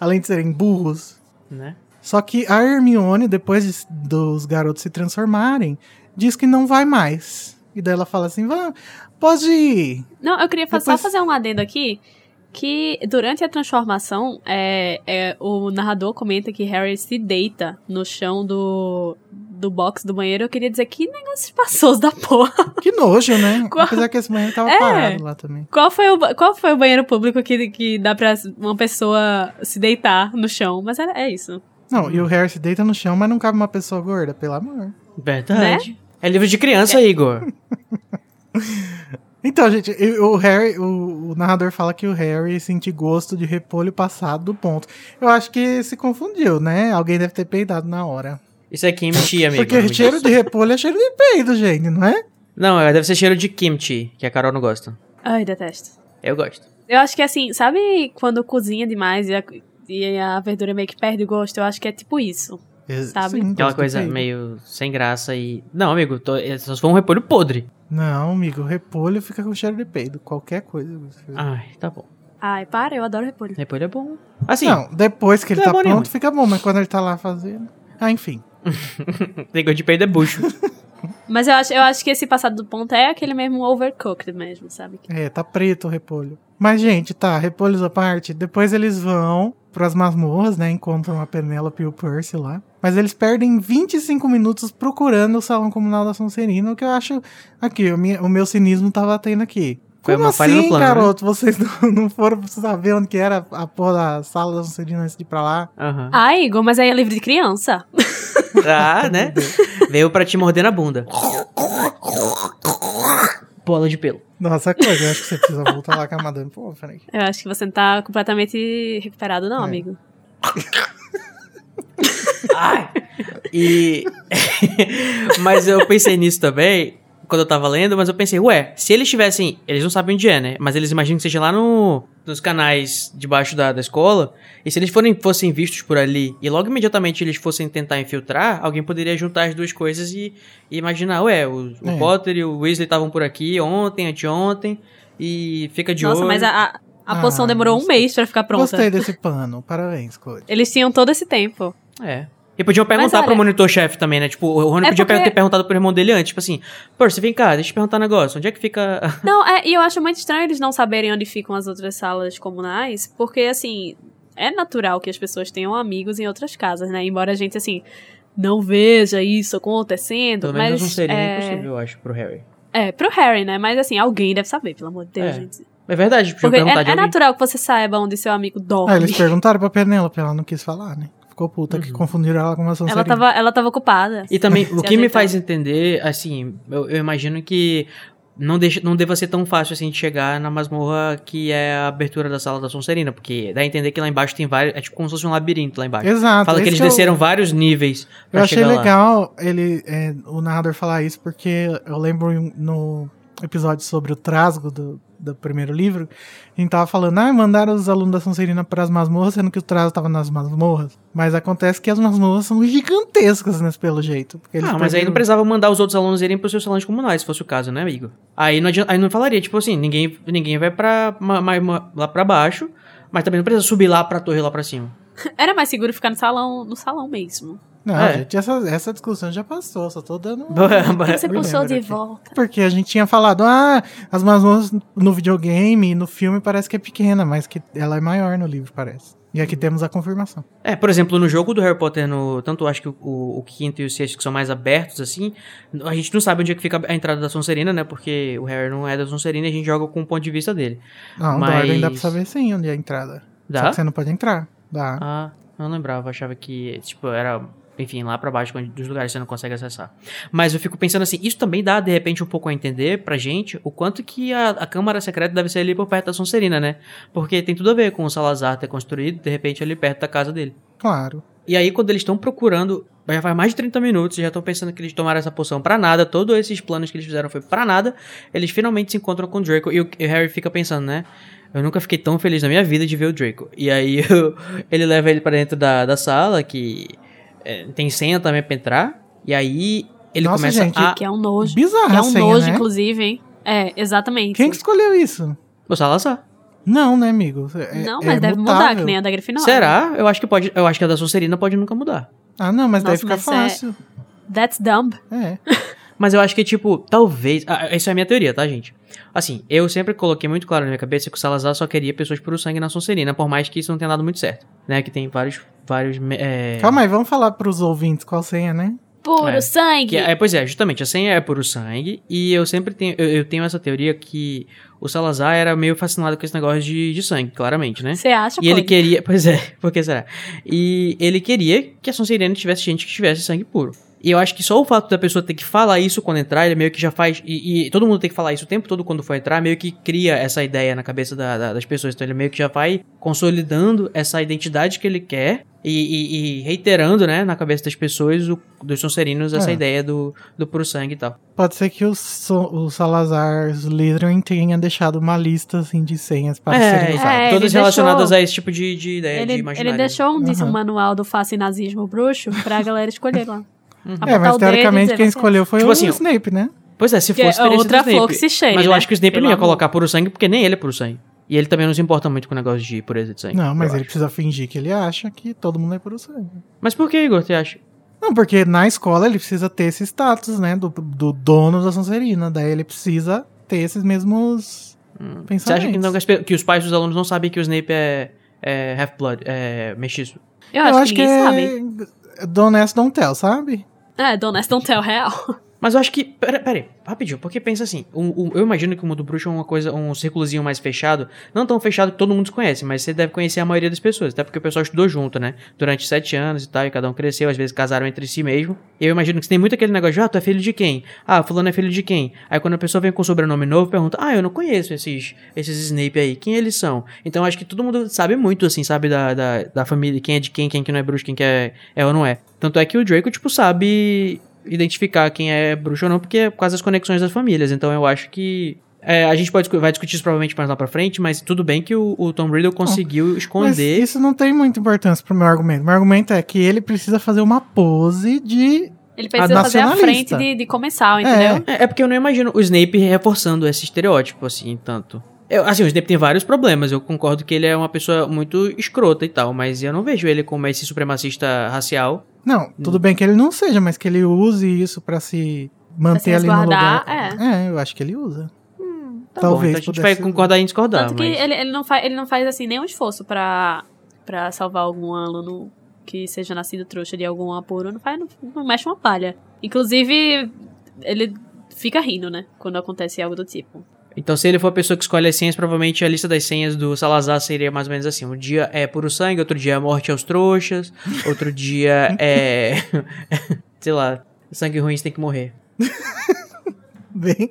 Além de serem burros. Né? Só que a Hermione, depois de- dos garotos se transformarem, diz que não vai mais. E daí ela fala assim: "Vá, pode ir. Não, eu queria Depois- só fazer um adendo aqui. Que durante a transformação, é, é, o narrador comenta que Harry se deita no chão do, do box do banheiro. Eu queria dizer que negócio espaçoso da porra. [laughs] Que nojo, né? [laughs] Qual- Apesar que esse banheiro tava É. parado lá também. Qual foi o, qual foi o banheiro público que, que dá pra uma pessoa se deitar no chão? Mas é, é isso. Não, e o Harry se deita no chão, mas não cabe uma pessoa gorda, pelo amor. Verdade. É livro de criança, Igor. [laughs] Então, gente, o Harry, o, o narrador fala que o Harry sente gosto de repolho passado do ponto. Eu acho que se confundiu, né? Alguém deve ter peidado na hora. Isso é kimchi, amigo. Porque nome cheiro de repolho é cheiro de peido, gente, não é? Não, é, deve ser cheiro de kimchi, que a Carol não gosta. Ai, detesto. Eu gosto. Eu acho que assim, sabe quando cozinha demais e a, e a verdura meio que perde o gosto? Eu acho que é tipo isso. Sabe? Sim, Aquela coisa peido. meio sem graça e. Não, amigo, tô... é só se for um repolho podre. Não, amigo, repolho fica com cheiro de peido. Qualquer coisa. você- Ai, tá bom. Ai, para, eu adoro repolho. Repolho é bom. Assim, Não, depois que ele Não é tá bom pronto, nenhum. fica bom, mas quando ele tá lá fazendo. Ah, enfim. [laughs] negócio de peido é bucho. Mas eu acho, eu acho que esse passado do ponto é aquele mesmo overcooked mesmo, sabe? É, tá preto o repolho. Mas, gente, tá, repolhos à parte. Depois eles vão pras masmorras, né? Encontram a Penélope e o Percy lá. Mas eles perdem 25 minutos procurando o salão comunal da Sonserina, o que eu acho. Aqui, o, minha- o meu cinismo tá batendo aqui. Foi Como uma falha no assim, plano, né? garoto? Vocês não, [laughs] não foram saber onde que era a porra da sala da Sonserina antes de ir pra lá? Aham. Ah, Igor, mas aí é livro de criança. [laughs] Ah, né? Veio pra te morder na bunda. bola de pelo. Nossa coisa, eu acho que você precisa voltar lá com a Madame Pomfrey. Eu acho que você não tá completamente recuperado, não, É. amigo. Ai. E. [laughs] mas eu pensei nisso também, quando eu tava lendo, mas eu pensei, ué, se eles tivessem. Eles não sabem onde é, né? Mas eles imaginam que seja lá no, nos canais debaixo da, da escola. E se eles forem, fossem vistos por ali e logo imediatamente eles fossem tentar infiltrar, alguém poderia juntar as duas coisas e, e imaginar, ué, o, o É. Potter e o Weasley estavam por aqui ontem, anteontem. E fica de Nossa, olho. mas a, a, a Ah, poção demorou um mês pra ficar pronta. Gostei desse pano. Parabéns, Cody. Eles tinham todo esse tempo. É. E podiam perguntar olha- pro monitor-chefe também, né? Tipo, o Rony É podia porque- ter perguntado pro irmão dele antes. Tipo assim, pô, você vem cá, deixa eu te perguntar um negócio. Onde é que fica. [laughs] Não, é, e eu acho muito estranho eles não saberem onde ficam as outras salas comunais, porque, assim, é natural que as pessoas tenham amigos em outras casas, né? Embora a gente, assim, não veja isso acontecendo, Pelo menos mas... não seria é, impossível, eu acho, pro Harry. É, pro Harry, né? Mas, assim, alguém deve saber, pelo amor de Deus, É. gente. É verdade, Porque é, é natural que você saiba onde seu amigo dorme. Ah, eles perguntaram pra Penélope, ela não quis falar, né? Ficou puta que Uhum. confundiram ela com uma ela, Sonserina. tava, ela tava ocupada. E também, o que me faz entender, assim, eu, eu imagino que não, deixa, não deva ser tão fácil assim de chegar na masmorra que é a abertura da sala da Sonserina, porque dá a entender que lá embaixo tem vários. É tipo como se fosse um labirinto lá embaixo. Exato. Fala que eles eu- desceram vários níveis pra Eu achei chegar lá. legal ele, é, o narrador falar isso, porque eu lembro em- no episódio sobre o trasgo do, do primeiro livro, a gente tava falando, ah, mandaram os alunos da Sonserina pras masmorras, sendo que o trasgo tava nas masmorras. Mas acontece que as masmorras são gigantescas, né, pelo jeito. Ah, mas aí não perderam- precisava mandar os outros alunos irem pros seus salões comunais, se fosse o caso, né, amigo? Aí não, adianta- aí não falaria, tipo assim, ninguém, ninguém vai pra, ma- ma- ma- lá pra baixo, mas também não precisa subir lá pra torre lá pra cima. [laughs] Era mais seguro ficar no salão, no salão mesmo. Não, É. gente, essa, essa discussão já passou, só tô dando... [laughs] Você puxou de aqui. volta? Porque a gente tinha falado, ah, as masmorras no videogame e no filme parece que é pequena, mas que ela é maior no livro, parece. E aqui temos a confirmação. É, por exemplo, no jogo do Harry Potter, no, tanto acho que o, o quinto e o sexto, que são mais abertos, assim, a gente não sabe onde é que fica a entrada da Sonserina, né? Porque o Harry não é da Sonserina e a gente joga com o ponto de vista dele. Não, Mas- da ordem dá pra saber sim onde é a entrada. Só Dá? que você não pode entrar. Dá. Ah, não lembrava, achava que, tipo, era, enfim, lá pra baixo, dos lugares que você não consegue acessar. Mas eu fico pensando assim, isso também dá, de repente, um pouco a entender pra gente o quanto que a, a Câmara Secreta deve ser ali por perto da Sonserina, né? Porque tem tudo a ver com o Salazar ter construído, de repente, ali perto da casa dele. Claro. E aí, quando eles estão procurando, já faz mais de 30 minutos, já estão pensando que eles tomaram essa poção pra nada, todos esses planos que eles fizeram foi pra nada, eles finalmente se encontram com o Draco, e o, Harry fica pensando, né? Eu nunca fiquei tão feliz na minha vida de ver o Draco. E aí, o- [laughs] ele leva ele pra dentro da, da sala, que tem senha também pra entrar, e aí ele Nossa, começa gente, a... Que é um nojo. Bizarra Que é um senha, nojo, né? inclusive, hein? É, exatamente. Quem que escolheu isso? O Salazar. Não, né, amigo? É- Não, é mas deve mudar, mutável. que nem a da Grifinória. Será? Eu acho que pode. Eu acho que a da Sonserina pode nunca mudar. Ah, não, mas Nossa, deve ficar mas é- fácil. That's dumb. É. [laughs] Mas eu acho que, tipo, talvez. Ah, essa é a minha teoria, tá, gente? Assim, eu sempre coloquei muito claro na minha cabeça que o Salazar só queria pessoas puro sangue na Sonserina, por mais que isso não tenha dado muito certo. Né? Que tem vários. vários é, Calma aí, vamos falar pros ouvintes qual senha, né? Puro É. sangue. Que é, pois é, justamente, a senha é puro sangue, e eu sempre tenho, eu, eu tenho essa teoria que o Salazar era meio fascinado com esse negócio de, de sangue, claramente, né? Você acha, E ele queria, [laughs] pois é, por que será? E ele queria que a Sonserina tivesse gente que tivesse sangue puro. E eu acho que só o fato da pessoa ter que falar isso quando entrar, ele meio que já faz. E, e todo mundo tem que falar isso o tempo todo quando for entrar, meio que cria essa ideia na cabeça da- da- das pessoas. Então ele meio que já vai consolidando essa identidade que ele quer e, e- e reiterando, né, na cabeça das pessoas, o- dos Sonserinos, essa É. ideia do, do puro sangue e tal. Pode ser que o, o Salazar Slytherin tenha deixado uma lista assim de senhas para serem É, usadas. É, todas relacionadas deixou- a esse tipo de, de ideia de Ele, imaginário. ele deixou um, disse, um manual do fascinazismo bruxo pra galera escolher lá. [laughs] É, Apontar mas teoricamente quem "Você escolheu foi Tipo o assim, Snape, né? Pois é, se Que fosse é teria sido outra o Snape. que se cheire, Mas eu né? acho que o Snape Pelo não ia amor. colocar puro sangue, porque nem ele é puro sangue. E ele também não se importa muito com o negócio de pureza de sangue. Não, mas eu ele acho. precisa fingir que ele acha que todo mundo é puro sangue. Mas por que, Igor, você acha? Não, porque na escola ele precisa ter esse status, né? Do, do dono da Sonserina. Daí ele precisa ter esses mesmos Você pensamentos. acha que, então, que que os pais dos alunos não sabem que o Snape é, é half-blood, é mestiço? Eu acho, que sabe. é Don't ask, don't tell, sabe? É, Don't Ask, Don't Tell real. Mas eu acho que. Pera, pera aí, rapidinho, porque pensa assim. o- o- eu imagino que o mundo bruxo é uma coisa, um círculozinho mais fechado. Não tão fechado que todo mundo conhece, mas você deve conhecer a maioria das pessoas. Até porque o pessoal estudou junto, né? Durante sete anos e tal, e cada um cresceu, às vezes casaram entre si mesmo. E eu imagino que tem muito aquele negócio de, ah, tu é filho de quem? Ah, fulano é filho de quem? Aí quando a pessoa vem com sobrenome novo, pergunta, ah, eu não conheço esses, esses Snape aí, quem eles são? Então acho que todo mundo sabe muito, assim, sabe, da, da, da família, quem é de quem, quem que não é bruxo, quem que é, é ou não é. Tanto é que o Draco, tipo, sabe identificar quem é bruxo ou não, porque é por causa das conexões das famílias. Então eu acho que. é, a gente pode, vai discutir isso provavelmente mais lá pra frente, mas tudo bem que o, o Tom Riddle conseguiu Mas esconder. isso não tem muita importância pro meu argumento. Meu argumento é que ele precisa fazer uma pose de. Ele precisa fazer a frente de, de comensal, entendeu? É, é porque eu não imagino o Snape reforçando esse estereótipo, assim, tanto. Eu, assim, o Snape tem vários problemas, eu concordo que ele é uma pessoa muito escrota e tal, mas eu não vejo ele como esse supremacista racial. Não, tudo bem que ele não seja, mas que ele use isso pra se manter se ali no lugar. É. eu acho que ele usa. Tá Talvez bom, então a gente pudesse vai concordar em discordar, Tanto que mas... ele, ele, não faz, ele não faz, assim, nenhum esforço pra, pra salvar algum aluno que seja nascido trouxa de algum apuro. Não faz, não, não mexe uma palha. Inclusive, ele fica rindo, né? Quando acontece algo do tipo. Então, se ele for a pessoa que escolhe as senhas, provavelmente a lista das senhas do Salazar seria mais ou menos assim. Um dia é puro sangue, outro dia é morte aos trouxas, [laughs] outro dia é... [laughs] sei lá, sangue ruim você tem que morrer. [laughs] Bem,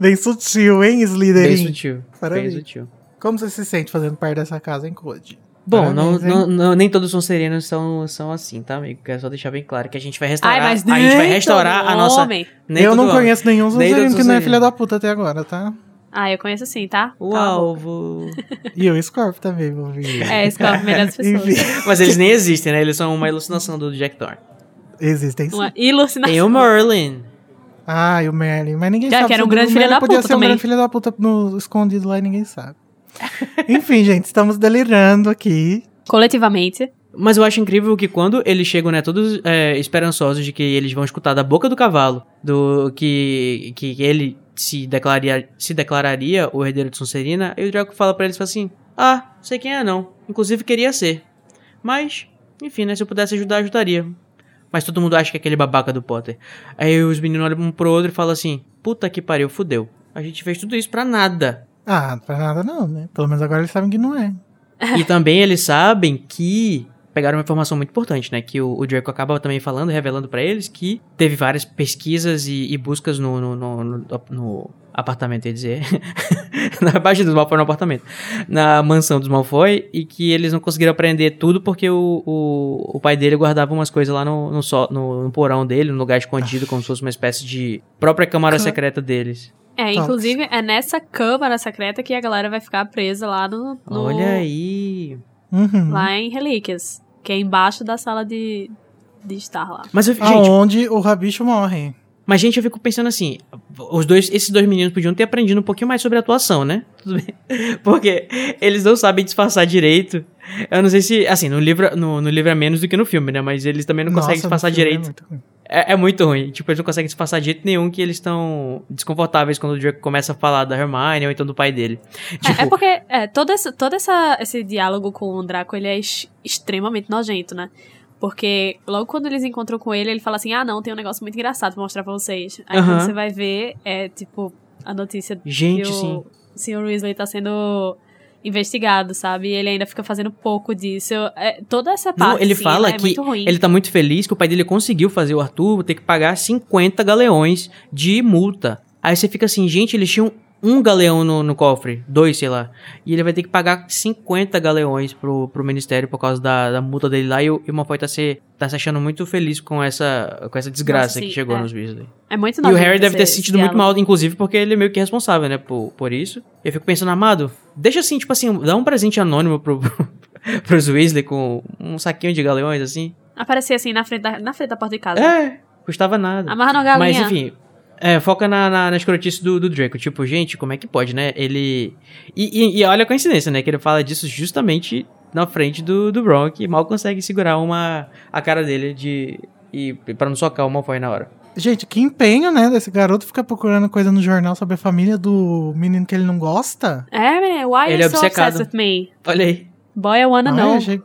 bem sutil, hein, Slytherin? Bem sutil. Bem Parabéns. sutil. Como você se sente fazendo parte dessa casa, hein, Code? Bom, não, Parabéns, não, não- nem todos os Sonserinos são, são assim, tá, amigo? Quero só deixar bem claro que a gente vai restaurar. Ai, mas a gente vai restaurar a nossa. Eu não homem. conheço nenhum Sonserino que não é filha da puta até agora, tá? Ah, eu conheço sim, tá? O alvo. E o Scorpio também, vou vir. É, escolhe melhores [laughs] pessoas. Enfim, Mas eles nem existem, né? Eles são uma alucinação do Jack Thorne. existem sim. Uma ilucinação. Tem o Merlin. Ah, e o Merlin. Mas ninguém Já sabe. que era um o grande filho da podia puta ser um grande filho da puta no, escondido lá e ninguém sabe. [laughs] Enfim, gente, estamos delirando aqui. Coletivamente. Mas eu acho incrível que quando eles chegam, né, todos é, esperançosos de que eles vão escutar da boca do cavalo do que, que ele se declararia, se declararia o herdeiro de Sonserina, e o Draco fala pra eles fala assim: Ah, sei quem é não. Inclusive queria ser. Mas, enfim, né, se eu pudesse ajudar, ajudaria. Mas todo mundo acha que é aquele babaca do Potter. Aí os meninos olham um pro outro e falam assim: Puta que pariu, fudeu. A gente fez tudo isso pra nada. Ah, pra nada não, né? Pelo menos agora eles sabem que não é. E também eles sabem que pegaram uma informação muito importante, né? Que o, o Draco acaba também falando, revelando pra eles que teve várias pesquisas e, e buscas no, no, no, no- no apartamento, ia dizer. [laughs] na baixa dos Malfoy no apartamento. Na mansão dos Malfoy. E que eles não conseguiram aprender tudo porque o, o, o pai dele guardava umas coisas lá no, no, só- no, no porão dele, num lugar escondido, como se fosse uma espécie de própria câmara secreta deles. É, inclusive, é nessa câmara secreta que a galera vai ficar presa lá no. no- Olha aí. Uhum. Lá em Relíquias. Que é embaixo da sala de, de estar lá. Mas, eu, gente, Aonde o rabicho morre. Mas, gente, eu fico pensando assim, os dois, esses dois meninos podiam ter aprendido um pouquinho mais sobre atuação, né? [laughs] Tudo bem. Porque eles não sabem disfarçar direito. Eu não sei se, assim, no livro, no, no livro é menos do que no filme, né? Mas eles também não conseguem Nossa, no disfarçar é direito. muito ruim. É, é muito ruim. Tipo, eles não conseguem disfarçar de jeito nenhum que eles estão desconfortáveis quando o Draco começa a falar da Hermione ou então do pai dele. Tipo, É, é porque é, todo, esse, todo essa, esse diálogo com o Draco, ele é ex- extremamente nojento, né? Porque logo quando eles encontram com ele, ele fala assim, ah não, tem um negócio muito engraçado pra mostrar pra vocês. Aí Aham. quando você vai ver, é tipo, a notícia gente, que sim. o Sr. Weasley tá sendo investigado, sabe? E ele ainda fica fazendo pouco disso. É, toda essa parte, Não, ele assim, fala é que ruim. ele tá muito feliz que o pai dele conseguiu fazer o Arthur ter que pagar 50 galeões de multa. Aí você fica assim, gente, eles tinham um galeão no, no cofre, dois, sei lá. E ele vai ter que pagar 50 galeões pro, pro ministério por causa da, da multa dele lá. E o, e o Malfoy tá se, tá se achando muito feliz com essa, com essa desgraça Nossa, que chegou é. nos Weasley. É muito E o Harry deve ter se sentido muito mal, inclusive, porque ele é meio que responsável, né, por, por isso. Eu fico pensando, amado, deixa assim, tipo assim, dá um presente anônimo pro, [laughs] pros Weasley com um saquinho de galeões, assim. Aparecia assim na frente da, na frente da porta de casa. É, custava nada. Amarra na galinha. Mas enfim, é, foca na, na, na escrotice do, do Draco. Tipo, gente, como é que pode, né? Ele. E, e, e olha a coincidência, né? Que ele fala disso justamente na frente do, do Ron, que mal consegue segurar uma, a cara dele de. E para não socar o Malfoy na hora. Gente, que empenho, né, desse garoto ficar procurando coisa no jornal sobre a família do menino que ele não gosta. É, why Ele you é so obcecado. obsessed with me? Olha aí. Boy, I wanna Ai, know. achei,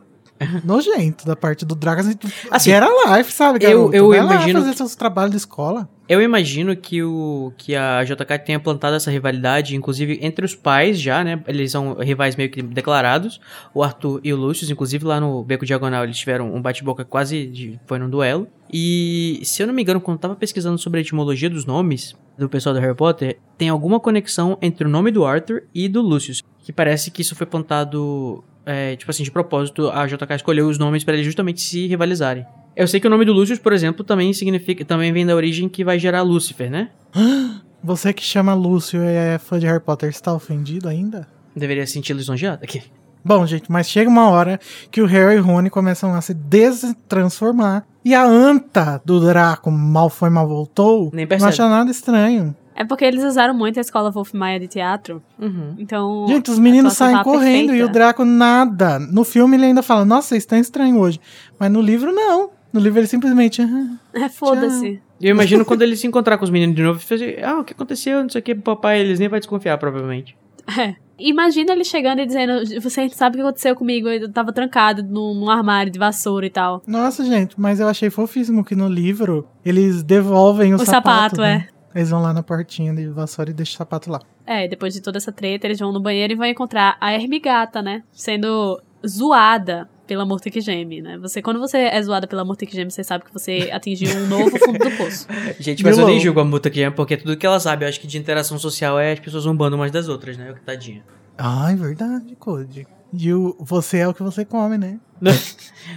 nojento da parte do Draco. Assim, Assim, get a life, sabe, eu- garoto? eu Vai imagino lá fazer que- seus trabalhos de escola. Eu imagino que, o, que a JK tenha plantado essa rivalidade, inclusive entre os pais já, né? Eles são rivais meio que declarados, o Arthur e o Lucius. Inclusive lá no Beco Diagonal eles tiveram um bate-boca quase, de, foi num duelo. E se eu não me engano, quando eu tava pesquisando sobre a etimologia dos nomes do pessoal do Harry Potter, tem alguma conexão entre o nome do Arthur e do Lucius. Que parece que isso foi plantado, é, tipo assim, de propósito, a JK escolheu os nomes para eles justamente se rivalizarem. Eu sei que o nome do Lucius, por exemplo, também significa, também vem da origem que vai gerar Lúcifer, né? [gasps] Você que chama Lúcio e é fã de Harry Potter, está ofendido ainda? Deveria se sentir lisonjeado aqui. Bom, gente, mas chega uma hora que o Harry e o Rony começam a se destransformar e a anta do Draco mal foi, mal voltou, Nem não percebe. acha nada estranho. É porque eles usaram muito a escola Wolf Maia de teatro. Uhum. Então. Gente, os meninos saem tava correndo e perfeita. o Draco nada. No filme ele ainda fala, nossa, vocês estão estranho hoje. Mas no livro não. No livro ele simplesmente. "Ah, É, foda-se. E eu imagino quando ele se encontrar com os meninos de novo, ele fala, ah, o que aconteceu, não sei o que, papai, eles nem vai desconfiar, provavelmente. É. Imagina ele chegando e dizendo: Você sabe o que aconteceu comigo? Eu tava trancado num, num armário de vassoura e tal. Nossa, gente, mas eu achei fofíssimo que no livro eles devolvem o, O sapato. sapato, né? Eles vão lá na portinha de vassoura e deixam o sapato lá. É, depois de toda essa treta, eles vão no banheiro e vão encontrar a Hermigata, né? Sendo zoada pela Morte que Geme, né? Você, quando você é zoada pela Morte que Geme, você sabe que você atingiu um novo fundo do poço. [laughs] Gente, mas eu Vilão. nem julgo a multa que porque tudo que ela sabe, eu acho que de interação social é as pessoas zombando umas das outras, né? Tadinha. Ah, é verdade, Code. E o, você é o que você come, né? [laughs]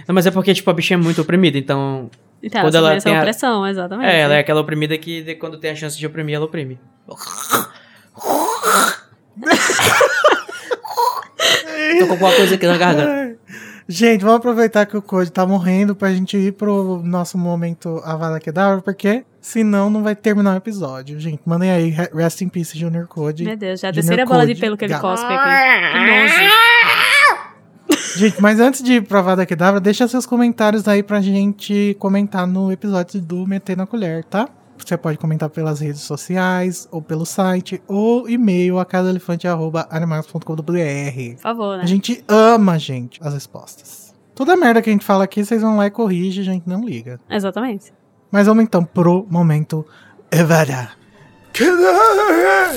Não, mas é porque, tipo, a bichinha é muito oprimida, então... Então, Quando ela essa tem a- opressão, exatamente. É, ela é aquela oprimida que de- quando tem a chance de oprimir, ela oprime. [laughs] Tô com alguma coisa aqui na garganta. Gente, vamos aproveitar que o Code tá morrendo pra gente ir pro nosso momento Avada Kedavra, porque senão não vai terminar o episódio. Gente, mandem aí, Re- Rest in Peace, Junior Code. Meu Deus, já desceram a bola de pelo que ele cospe aqui. Que nojo. Gente, mas antes de ir pro Avada Kedavra, deixa seus comentários aí pra gente comentar no episódio do Meter na Colher, tá? Você pode comentar pelas redes sociais, ou pelo site, ou e-mail a casaelefante.animais.com.br. Por favor, né? A gente ama, gente, as respostas. Toda merda que a gente fala aqui, vocês vão lá e corrigem, a gente não liga. Exatamente. Mas vamos então pro momento Evada. Kedavra!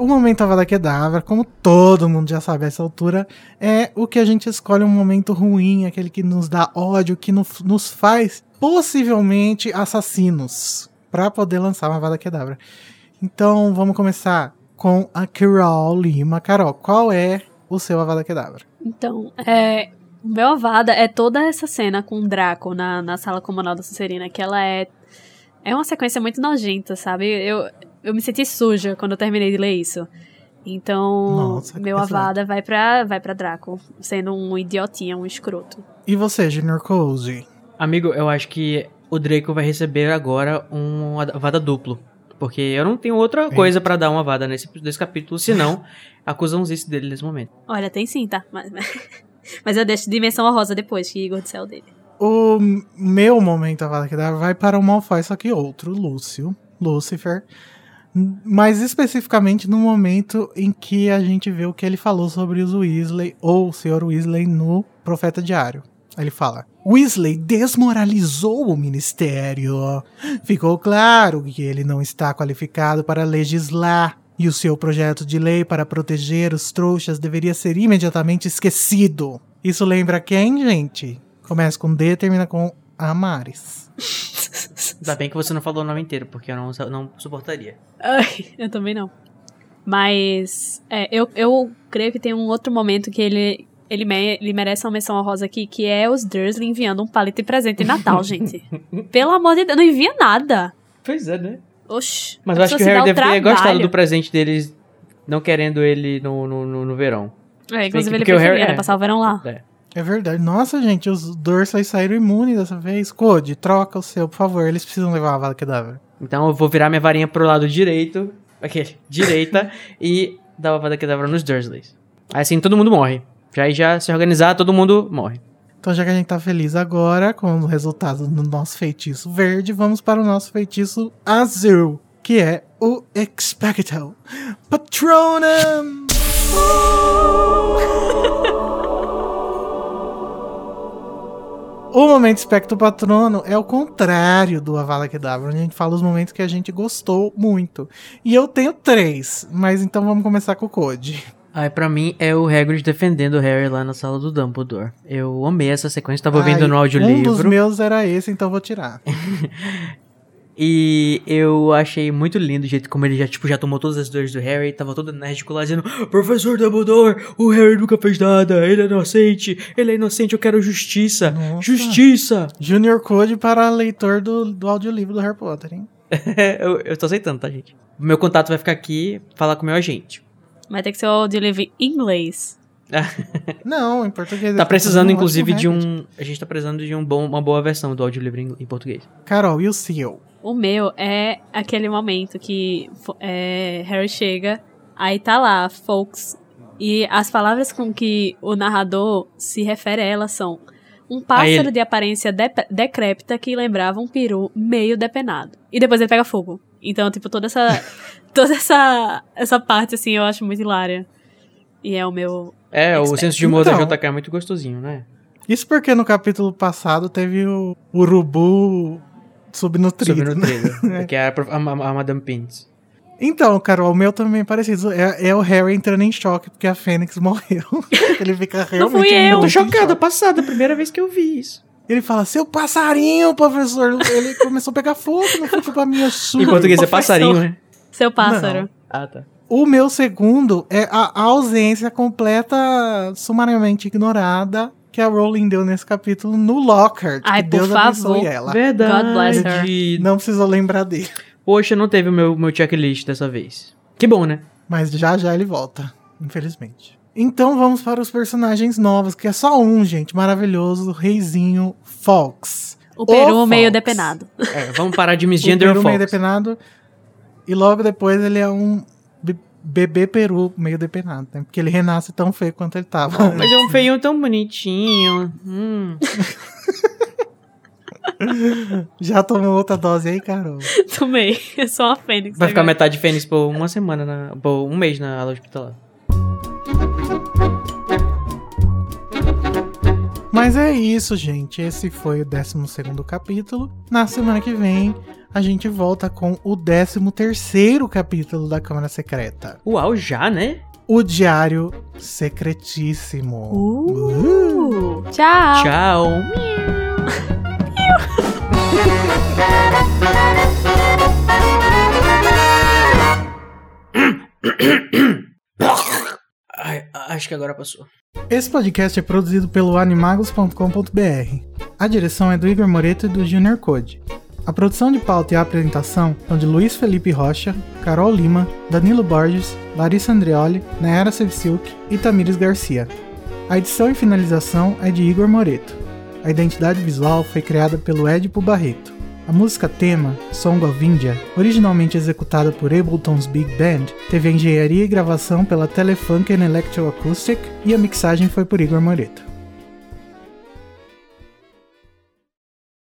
O momento Avada Kedavra, como todo mundo já sabe a essa altura, é o que a gente escolhe um momento ruim, aquele que nos dá ódio, que no- nos faz possivelmente assassinos, pra poder lançar uma Avada Kedavra. Então vamos começar com a Carol Lima. Carol, qual é o seu Avada Kedavra? Então, é, o meu avada é toda essa cena com o Draco na, na sala comunal da Sonserina, que ela é. É uma sequência muito nojenta, sabe? Eu, eu me senti suja quando eu terminei de ler isso. Então, Nossa, que meu avada vai pra, vai pra Draco, sendo um idiotinha, um escroto. E você, Junior Cozy? Amigo, eu acho que o Draco vai receber agora um vada duplo. Porque eu não tenho outra coisa pra dar uma vada nesse, nesse capítulo, senão [laughs] acusãozice dele nesse momento. Olha, tem sim, tá? Mas, [laughs] mas eu deixo dimensão rosa depois, que Igor do céu dele. O meu momento Avada Kedavra vai para o Malfoy, só que outro, Lúcio, Lucifer. Mas especificamente no momento em que a gente vê o que ele falou sobre os Weasley, ou o Sr. Weasley, no Profeta Diário. Ele fala: Weasley desmoralizou o ministério. Ficou claro que ele não está qualificado para legislar. E o seu projeto de lei para proteger os trouxas deveria ser imediatamente esquecido. Isso lembra quem, gente? Começa com D termina com Amares. Ainda bem que você não falou o nome inteiro, porque eu não, não suportaria. Ai, eu também não. Mas é, eu, eu creio que tem um outro momento que ele, ele, me- ele merece uma menção honrosa aqui, que é os Dursley enviando um palito de presente de Natal, gente. [laughs] Pelo amor de Deus, não envia nada. Pois é, né? Oxi. Mas eu acho que o Harry deve ter gostado do presente deles, não querendo ele no, no, no, no verão. É, inclusive ele preferia, é. Passar o verão lá. É. É verdade. Nossa, gente, os Dursley saíram imunes dessa vez. Code, troca o seu, por favor. Eles precisam levar a Avada Kedavra. Então eu vou virar minha varinha pro lado direito, aqui, direita, [laughs] e dar uma vada kedavra nos Dursleys. Aí assim todo mundo morre. Já aí já se organizar, todo mundo morre. Então, já que a gente tá feliz agora com o resultado do nosso feitiço verde, vamos para o nosso feitiço azul, que é o Expecto Patronum. [laughs] O momento Espectro Patrono é o contrário do Avala Kedavra, onde a gente fala os momentos que a gente gostou muito. E eu tenho três, mas então vamos começar com o Code. Aí pra mim é o Hagrid defendendo o Harry lá na sala do Dumbledore. Eu amei essa sequência, tava ouvindo Ai, no Um audiolivro. dos meus era esse, então vou tirar. [laughs] E eu achei muito lindo o jeito como ele já, tipo, já tomou todas as dores do Harry, tava todo enérgico lá dizendo Professor Dumbledore, o Harry nunca fez nada, ele é inocente, ele é inocente, eu quero justiça, Nossa. justiça. Junior Code para leitor do, do audiolivro do Harry Potter, hein? [laughs] eu, eu tô aceitando, tá, gente? Meu contato vai ficar aqui, falar com o meu agente. Vai ter que ser o audiolivro em inglês. [laughs] Não, em português. Tá ele precisando, inclusive, de um. A gente tá precisando de um bom, uma boa versão do audiolivro em, em português. Carol, e o seu? O meu é aquele momento que é, Harry chega, aí tá lá, folks, e as palavras com que o narrador se refere a elas são um pássaro ele- de aparência dep- decrépita que lembrava um peru meio depenado. E depois ele pega fogo. Então, tipo, toda essa [laughs] toda essa essa parte assim eu acho muito hilária. E é o meu É, o senso de humor Então. da JK é muito gostosinho, né? Isso porque no capítulo passado teve o urubu subnutrido. No né? [laughs] que é a, a, a, a Madame Pins. Então, Carol, o meu também é parecido. É, é o Harry entrando em choque porque a Fênix [laughs] morreu. [laughs] Ele fica realmente fui eu. Tô em chocada, choque. passada, primeira vez que eu vi isso. Ele fala, seu passarinho, professor. Ele começou a pegar fogo, não foi culpa minha sua. Em português é passarinho, né? seu pássaro. Ah, tá. O meu segundo é a ausência completa, sumariamente ignorada, que a Rowling deu nesse capítulo no Lockhart. Ai, que por Deus favor. abençoe ela. Verdade. God bless her. Não precisou lembrar dele. Poxa, não teve o meu, meu checklist dessa vez. Que bom, né? Mas já já ele volta, infelizmente. Então vamos para os personagens novos, que é só um, gente, maravilhoso, o reizinho Fox. O peru Fox. meio depenado. É, vamos parar de O misgender peru meio Fox. depenado. E logo depois ele é um bebê peru meio depenado, né? Porque ele renasce tão feio quanto ele tava. Mas é um feinho tão bonitinho. Hum. [laughs] Já tomou outra dose aí, Carol? Tomei. [laughs] Eu sou uma fênix. Vai ficar agora. metade fênix por uma semana, na, por um mês na aula hospitalar. Mas é isso, gente. Esse foi o 12 capítulo. Na semana que vem, a gente volta com o 13 capítulo da Câmara Secreta. Uau, já, né? O Diário Secretíssimo. Uh, tchau. Tchau. [coughs] Ai, acho que agora passou. Esse podcast é produzido pelo animagos.com.br. A direção é do Igor Moreto e do Junior Code. A produção de pauta e a apresentação são de Luiz Felipe Rocha, Carol Lima, Danilo Borges, Larissa Andreoli, Nayara Sevciuk e Tamires Garcia. A edição e finalização é de Igor Moreto. A identidade visual foi criada pelo Edipo Barreto. A música tema, Song of India, originalmente executada por Ableton's Big Band, teve a engenharia e gravação pela Telefunken Electroacoustic e a mixagem foi por Igor Moreto.